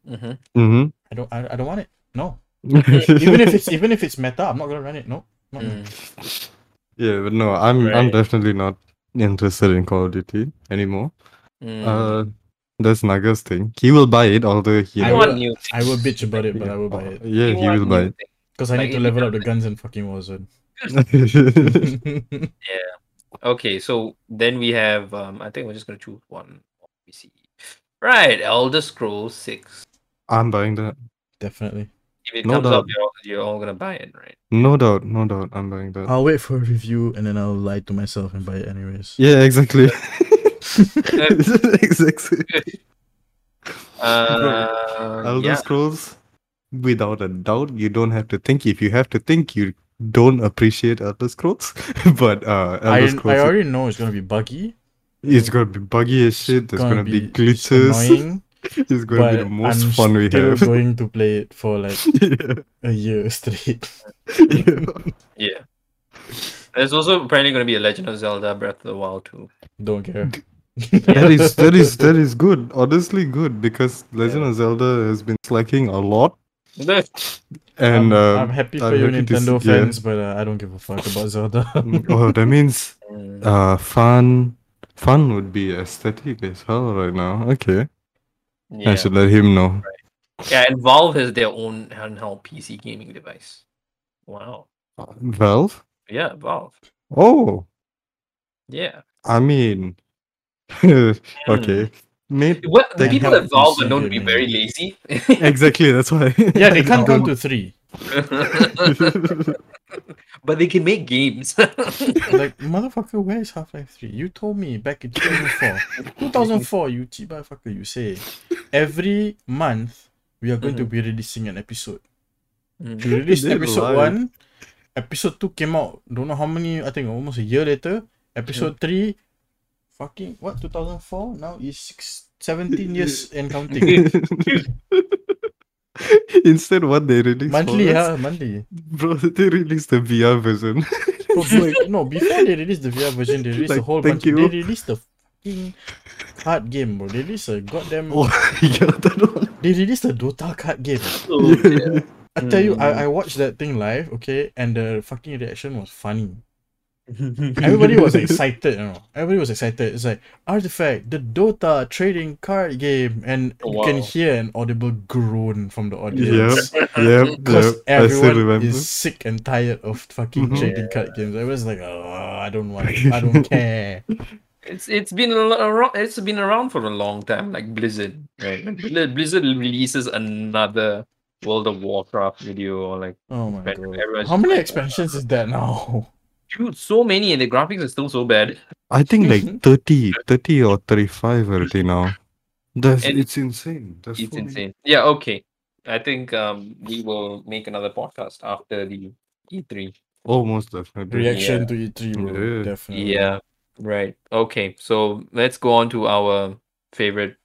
Mm-hmm. mm-hmm. I don't I, I don't want it. No. (laughs) Even if it's even if it's meta, I'm not gonna run it. No. Not Mm. yeah, but no, I'm I'm definitely not interested in Call of Duty anymore. Mm. Uh, that's Naga's thing. He will buy it, although he I I will- want new. I will bitch about it, but I will buy it. Yeah, You he will buy it. Because I Like, need to level up the guns in fucking Warzone. (laughs) Okay, so then we have. Um, I think we're just gonna choose one. Let me see. Right, Elder Scrolls Six. I'm buying that. Definitely. If it No comes doubt. up, you're all, you're all gonna buy it, right? No doubt, no doubt, I'm buying that. I'll wait for a review and then I'll lie to myself and buy it anyways. Yeah, exactly. (laughs) (laughs) exactly. Uh, Elder yeah. Scrolls, without a doubt, you don't have to think. If you have to think, you don't appreciate Elder Scrolls. (laughs) but uh, Elder I, I already know it's gonna be buggy. it's gonna be buggy as shit. There's gonna, be, it's glitters. annoying, (laughs) it's gonna be but the most I'm fun we still have. (laughs) going to play it for like yeah. a year straight. yeah. Yeah. There's also apparently gonna be a Legend of Zelda Breath of the Wild too. Don't care. that is that is that is good. Honestly, good because Legend of Zelda has been slacking a lot, I'm, and uh, I'm happy for I'm you, happy Nintendo see- yeah. fans, but uh, I don't give a fuck about Zelda. (laughs) oh, that means (laughs) uh, fun. Fun would be aesthetic as hell right now. Okay, yeah. I should let him know. yeah, and Valve has their own handheld PC gaming device. Wow. Valve. Yeah, Valve. Oh, Yeah. I mean, (laughs) Hmm. okay, mate. Well, the people at Valve are known to be very lazy. (laughs) Exactly. That's why. yeah, they can't count to three. (laughs) but they can make games. (laughs) Like, motherfucker, where is Half Life 3? You told me back in 2004. 2004, you cheap motherfucker, you say. Every month, we are going to be releasing an episode. Mm. We released episode lied. 1. Episode 2 came out, don't know how many, I think almost a year later. Episode 3, fucking, what, 2004? Now is six, 17 years (laughs) and counting. (laughs) Instead, what they released monthly, for us, huh? Monthly. bro, they released the VR version. No, be- no, before they released the VR version, they released a Like, whole thank bunch. you. They released the fucking card game, bro. They released a goddamn. oh, (laughs) yeah, that one. They released a Dota card game. Oh, yeah. I tell you. I, hmm. I watched that thing live, okay, and the fucking reaction was funny. Everybody was (laughs) excited, you know. Everybody was excited. It's like Artifact, the Dota trading card game, and you can hear an audible groan from the audience. yep, Because (laughs) yep. I still everyone remember. is sick and tired of fucking Mhm. trading card games. I was like, oh, I don't want it. I don't (laughs) care. It's it's been a lo- around it's been around for a long time, like Blizzard, right? Like Bli- Blizzard releases another World of Warcraft video or like Oh my god. How just many like, expansions is that now? Dude, so many and the graphics are still so bad. I think like (laughs) 30, 30 or 35 already now. That's, And- it's insane. That's It's so insane. Yeah, okay. I think um we will make another podcast after the E E3. Oh, most definitely. Reaction Yeah. to E3, bro. Yeah. Definitely. Yeah, right. Okay, so let's go on to our favorite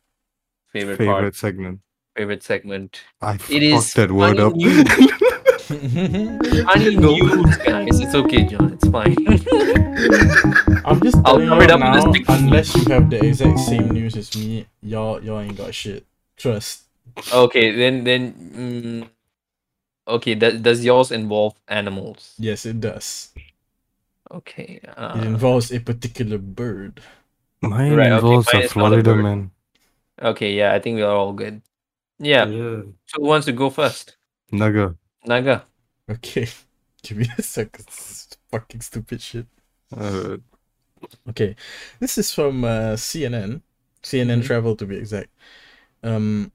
favorite, Favorite part, segment. favorite segment. I It is fucked that word funny up. news. (laughs) Funny (laughs) No. news, guys. It's okay, John. It's fine. (laughs) I'm just I'll telling you it up in now, this unless you have the exact same news as me, y'all y'all ain't got shit. Trust. Okay, then then. Mm, okay, does does yours involve animals? Yes, it does. Okay. It Uh, involves a particular bird. Mine Right, okay, involves mine a is not a Florida man. okay. Yeah, I think we are all good. Yeah. Yeah. So who wants to go first? Naga. Naga. Okay. (laughs) Give me a second. This is fucking stupid shit. Uh, Okay. This is from uh, CNN. CNN Mhm. Travel to be exact. Um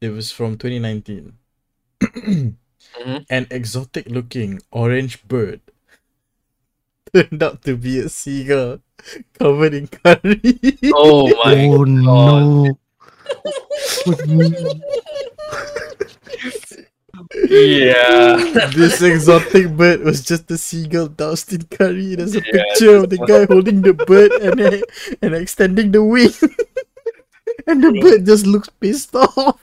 it was from 2019. Mhm. An exotic looking orange bird (laughs) turned out to be a seagull covered in curry. Oh my oh no. (laughs) Yeah. (laughs) this exotic bird was just a seagull doused in curry. There's a Yeah, picture of the guy (laughs) holding the bird and uh, and extending the wing, (laughs) and the bird just looks pissed off.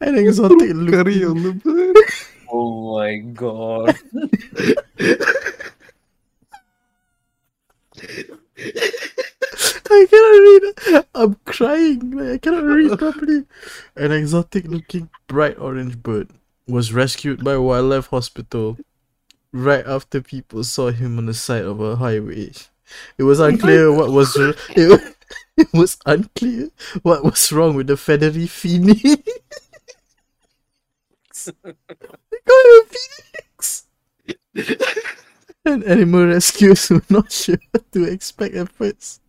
An exotic Curry on the bird. Oh my god. I cannot read. I'm crying. Like, I cannot read properly. An exotic looking bright orange bird was rescued by wildlife hospital right after people saw him on the side of a highway. It was unclear oh what was (laughs) it, it was unclear what was wrong with the feathery phoenix. they call it a phoenix. and animal rescuers were not sure what to expect at first.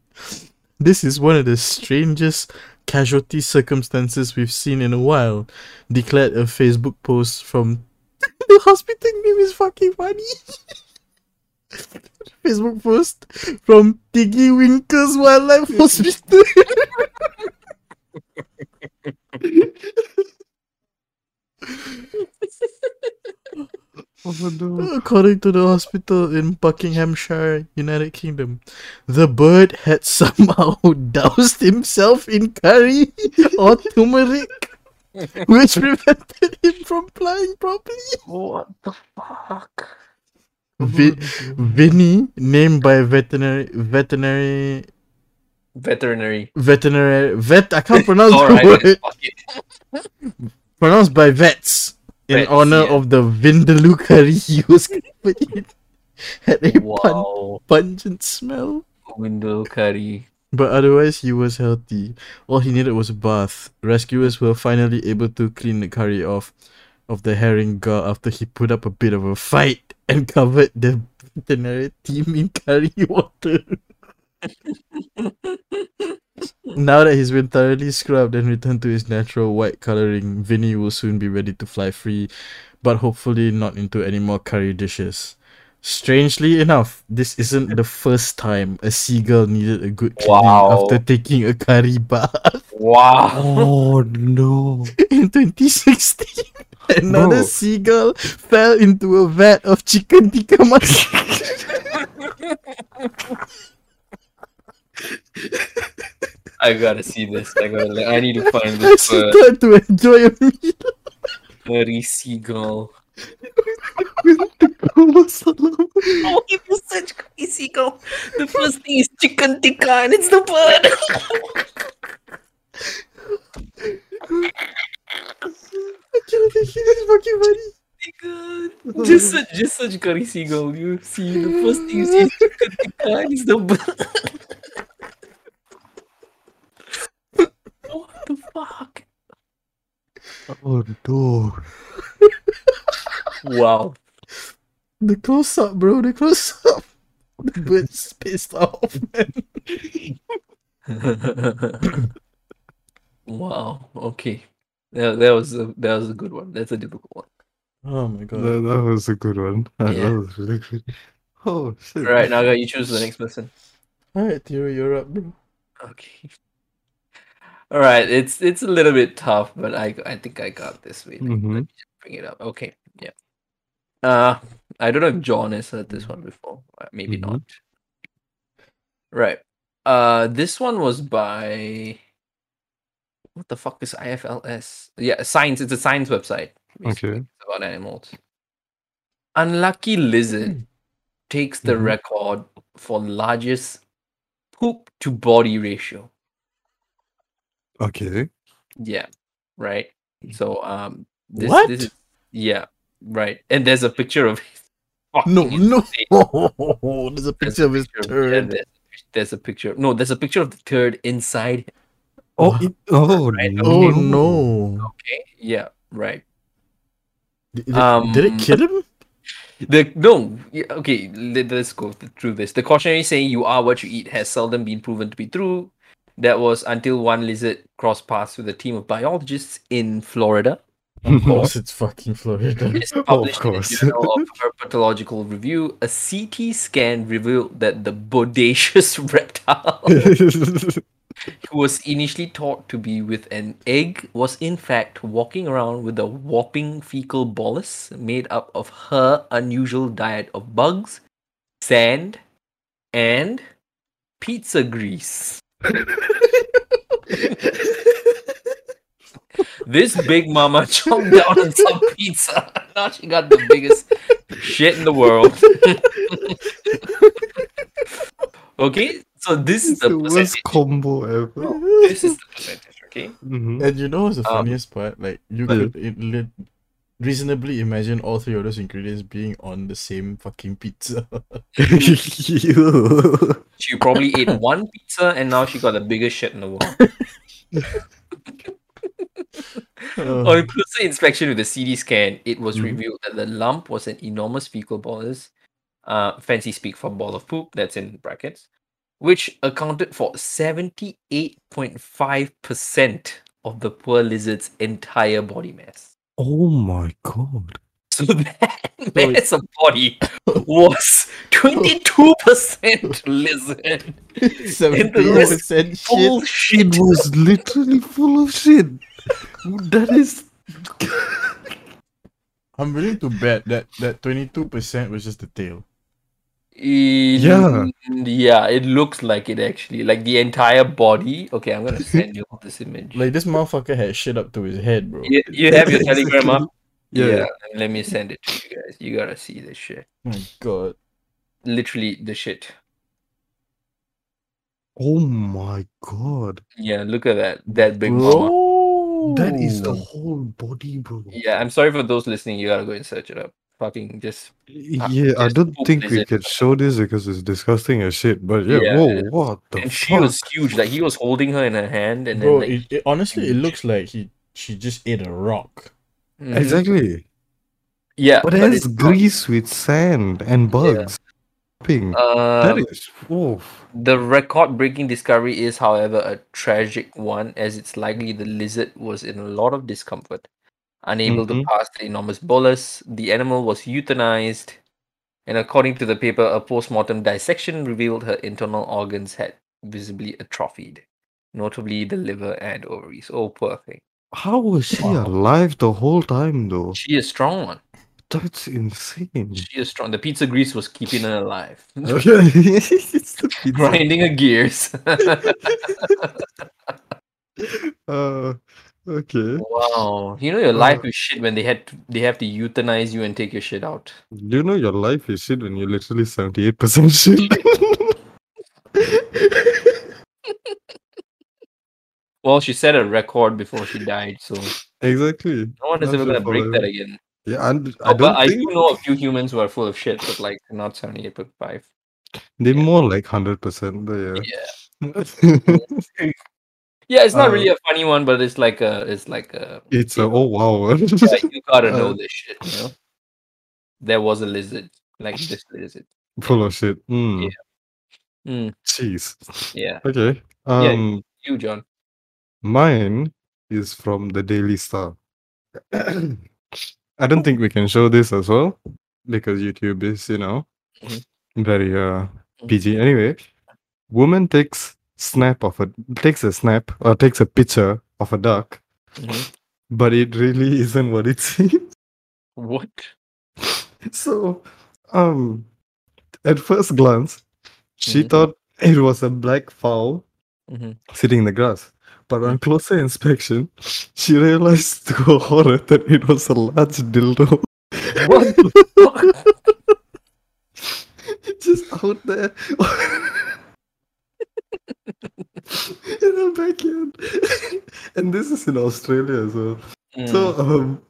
This is one of the strangest casualty circumstances we've seen in a while, declared a Facebook post from (laughs) the hospital name is fucking funny. (laughs) Facebook post from Tiggywinkles Wildlife (laughs) Hospital. No. Uh, according to the hospital in Buckinghamshire, United Kingdom, the bird had somehow (laughs) doused himself in curry or turmeric, (laughs) which prevented him from flying properly. What the fuck? Vi- Vinny, named by veterinary veterinary Veterinary. veterinary vet. I can't pronounce the let's word. it. Pronounced by vets in Vets, honor yeah. of the vindaloo curry he was covered in. (laughs) Had a pun- pungent smell. Window curry. But otherwise, he was healthy. All he needed was a bath. Rescuers were finally able to clean the curry off of the herring gull after he put up a bit of a fight and (laughs) covered the (laughs) veterinary team in curry water. Now that he's been thoroughly scrubbed and returned to his natural white coloring, Vinny will soon be ready to fly free, but hopefully not into any more curry dishes. Strangely enough, this isn't the first time a seagull needed a good cleaning Wow. after taking a curry bath. Wow. Oh no. In 2016, (laughs) another Bro. seagull fell into a vat of chicken tikka masala. (laughs) (laughs) I gotta see this. I gotta. I need to find (laughs) this uh, he bird. tried to enjoy (laughs) a meal. Furry seagull. Masala. Oh, it was such crazy seagull. The first thing is chicken tikka, and it's the bird. I cannot take it, it's fucking funny. God. Just such, just such curry seagull. You see, the first thing you see is chicken tikka, and it's the bird. (laughs) what the fuck? Oh no. Wow. The close up, bro, the close up. The bird's pissed off, man. (laughs) wow. Okay. That, that was a that was a good one. That's a difficult one. Oh my god. That, that was a good one. (laughs) That Yeah. was really good. Oh shit. All right, Naga, you choose the next person. Alright, Thiru, you're up, bro. Okay. All right, it's it's a little bit tough, but I I think I got this. Wait, let me Mhm. bring it up. Okay, yeah. Uh, I don't know if John has heard this one before. Uh, Maybe Mhm. not. Right. Uh, this one was by. What the fuck is IFLS? Yeah, science. It's a science website. basically. Okay. It's about animals. Unlucky lizard takes the Mhm. record for largest poop to body ratio. Okay. Yeah, right. So um, this What? this is yeah, right. And there's a picture of (laughs) No, no. There's (laughs) a There's picture of his turd. there's, there's a picture. No, there's a picture of the turd inside. Oh, (laughs) it, oh, Right, no. Oh no! Okay. Yeah. Right. Did, did- did it Um, kill him? The no. Okay. Let, us go through this. The cautionary saying "you are what you eat" has seldom been proven to be true. That was until one lizard crossed paths with a team of biologists in Florida. Of course, it's fucking Florida. It's published in the course. Journal of Herpetological Review. A CT scan revealed that the bodacious (laughs) reptile, (laughs) who was initially thought to be with an egg, was in fact walking around with a whopping fecal bolus made up of her unusual diet of bugs, sand, and pizza grease. This big mama chomped down on some pizza. (laughs) Now she got the biggest shit in the world. (laughs) okay, so this is the the worst percentage. combo ever. This is the percentage, okay? Mhm. And you know what's the Um, funniest part? Like you could it, lit reasonably imagine all three of those ingredients being on the same fucking pizza. (laughs) She probably ate one pizza and now she got the biggest shit in the world. Uh, On closer inspection with the CT scan, it was Mhm. revealed that the lump was an enormous fecal bolus, uh, fancy speak for ball of poop, that's in brackets, which accounted for 78.5% of the poor lizard's entire body mass. Oh my god. So (laughs) that mass of body was 22% lizard. Seventy percent shit. Bullshit. It was literally full of shit. That is. I'm willing to bet that that twenty two percent was just the tail. Yeah. Yeah, it looks like it actually. Like the entire body. Okay, I'm gonna send you this image. Like this motherfucker had shit up to his head, bro. you, you have your telegram up? Yeah. Let me send it to you guys. You gotta see this shit. My god. Literally the shit. Oh my god. Yeah, look at that. That big mama. That is the whole body, bro. Yeah, I'm sorry for those listening. You gotta go and search it up. Fucking just Yeah, I just don't think we lizard. can show this because it's disgusting as shit. But yeah, Yeah. whoa, what the and she was huge. Like he was holding her in her hand, and Bro, then like it, it, honestly, it looks like he she just ate a rock. Mhm. Exactly. Yeah, But but it it's has not- grease with sand and bugs. Ping. that Um, is. Oh. The record breaking discovery is, however, a tragic one, as it's likely the lizard was in a lot of discomfort. Unable to Mhm. pass the enormous bolus, the animal was euthanized, and according to the paper, a post mortem dissection revealed her internal organs had visibly atrophied, notably the liver and ovaries. Oh, poor thing. How was she Wow. alive the whole time, though? She is strong one. That's insane. She is strong. The pizza grease was keeping her alive. it's (laughs) (laughs) the pizza. Grinding her gears. (laughs) Uh, okay. wow. You know your life uh. is shit when they had to, they have to euthanize you and take your shit out. You know your life is shit when you're literally 78% shit. (laughs) Well, she set a record before she died, so exactly. no one is ever gonna break that again. Yeah, and Oh, I but don't I think do know a few humans who are full of shit, but like not seventy eight point five. they're yeah. more like 100%. But Yeah. yeah. (laughs) Yeah, it's not really Uh, a funny one, but it's like a it's like a it's a, oh wow. (laughs) yeah, you gotta know uh, this shit, you know. There was a lizard, like this lizard. Full of shit. Mm. Mm, Jeez. yeah. (laughs) Okay. Yeah. Um, You, John. Mine is from the Daily Star. (coughs) I don't think we can show this as well because YouTube is, you know, Mhm. very uh PG. Anyway, woman takes snap of a takes a snap or takes a picture of a duck, Mhm. but it really isn't what it (laughs) seems. What? (laughs) So, um, at first glance, she Mhm. thought it was a black fowl Mhm. sitting in the grass. But on closer inspection, she realized (laughs) to her horror that it was a large dildo. What the fuck? just out there in our backyard. and this is in Australia as well. So Mm. um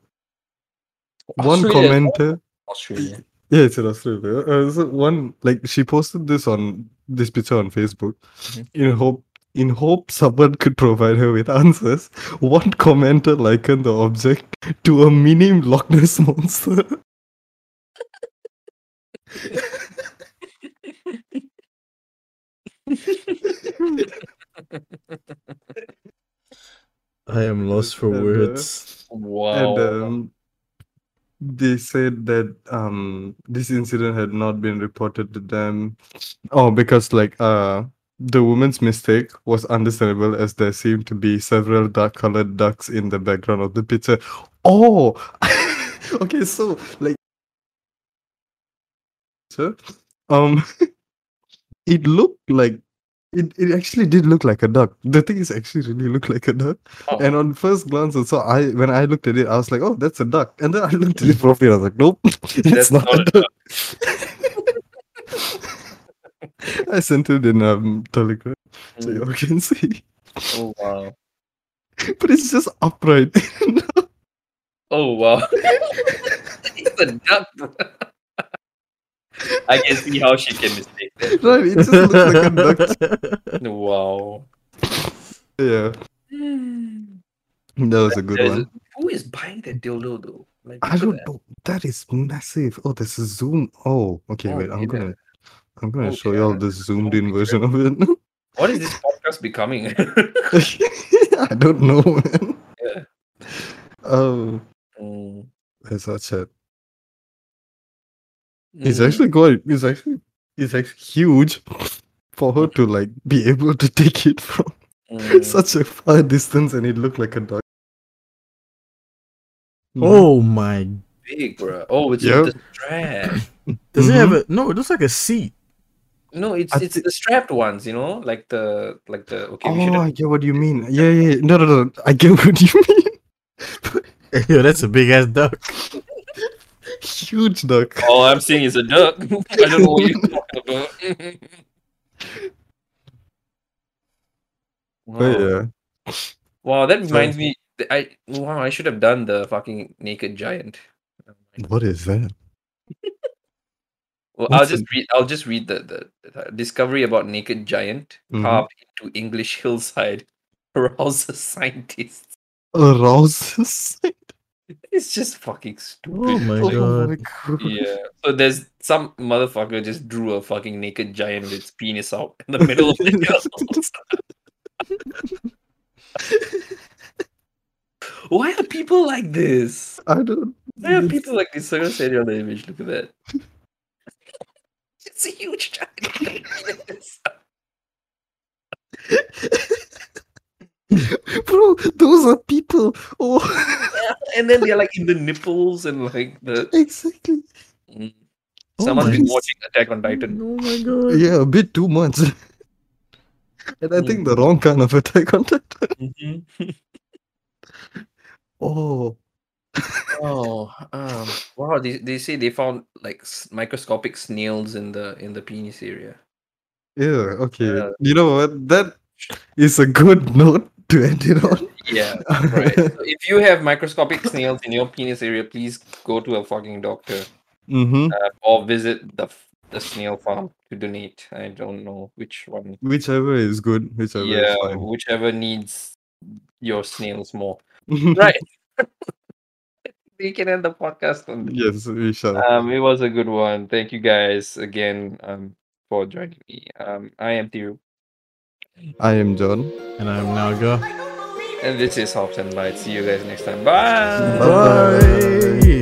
one commenter Australia. yeah, it's in Australia. Uh, so one like she posted this on this picture on Facebook Mhm. in hope in hope someone could provide her with answers. One commenter likened the object to a mini Loch Ness monster. (laughs) I am lost for And, uh, words. Wow. And um, they said that um this incident had not been reported to them. Oh, because like uh the woman's mistake was understandable as there seemed to be several dark colored ducks in the background of the picture. Oh (laughs) okay, so like so um (laughs) it looked like it, it actually did look like a duck. The thing is actually really looked like a duck. Oh. And on first glance, so I when I looked at it, I was like, "Oh, that's a duck." And then I looked at it (laughs) properly, I was like, "Nope, (laughs) it's That's not, not a a duck." (laughs) I sent it in um Telegram so Mm. you all can see, Oh wow. but it's just upright. Oh wow. it's a duck. bro. I can see how she can mistake that. right? It just looks like a duck. Wow. Yeah, that was a good There's- one. Who is buying that dildo though? Like, I don't that. know. That is massive. Oh, there's a zoom. Oh, okay. Oh, wait, I'm gonna, I'm gonna Oh, show y'all the zoomed in version of it. (laughs) What is this podcast becoming? (laughs) (laughs) I don't know, man. Yeah. Oh, Mm. there's our chat. It's Mm. actually quite. It's actually. It's actually huge for her to like be able to take it from (laughs) Mm. such a far distance, and it looked like a dog. Oh my! big, bro. Oh, it's Yep. with the strap. (coughs) Does it Mhm. have a? No, it looks like a seat. No, it's I it's thi- the strapped ones, you know, like the like the okay. we should Oh, have- I get what you mean. Yeah, yeah. yeah. No, no, no. I get (laughs) what you mean. (laughs) Yo, that's a big ass duck. Huge duck. All I'm seeing is a duck. (laughs) I don't know what you're (laughs) talking about. (laughs) But wow. yeah. wow, that So- reminds me. I wow, I should have done the fucking naked giant. What is that? Well, I'll just an- read. I'll just read the, the, the discovery about naked giant Mhm. carved into English hillside arouses scientists. Arouses. It's just fucking oh stupid. Oh my (laughs) oh god! my god. (laughs) Yeah. So there's some motherfucker just drew a fucking naked giant with its penis out in the middle of the hills. (laughs) Why are people like this? I don't. Why are people like this? Someone said on the image. Look at that. It's a huge giant. Penis. (laughs) Bro, those are people. Oh, (laughs) and then they're like in the nipples and like the. exactly. Mm. Oh Someone's my- been watching Attack on Titan. Oh my god! Yeah, a bit too much. (laughs) And I think the wrong kind of attack on Titan. Mhm. Oh, Oh, um, wow! They, they say they found like microscopic snails in the in the penis area. yeah, okay. Yeah. You know what? That is a good note to end it on. Yeah, right. So if you have microscopic snails in your penis area, please go to a fucking doctor Mm-hmm. uh, or visit the the snail farm to donate. I don't know which one. Whichever is good, whichever yeah, is fine. whichever needs your snails more. (laughs) Right. (laughs) we can end the podcast on this. yes, we shall. Um, it was a good one. Thank you guys again um for joining me. Um, I am Thiru, I am John. And I'm Naga. and this is Hops and Lights. See you guys next time. Bye. Bye. Bye.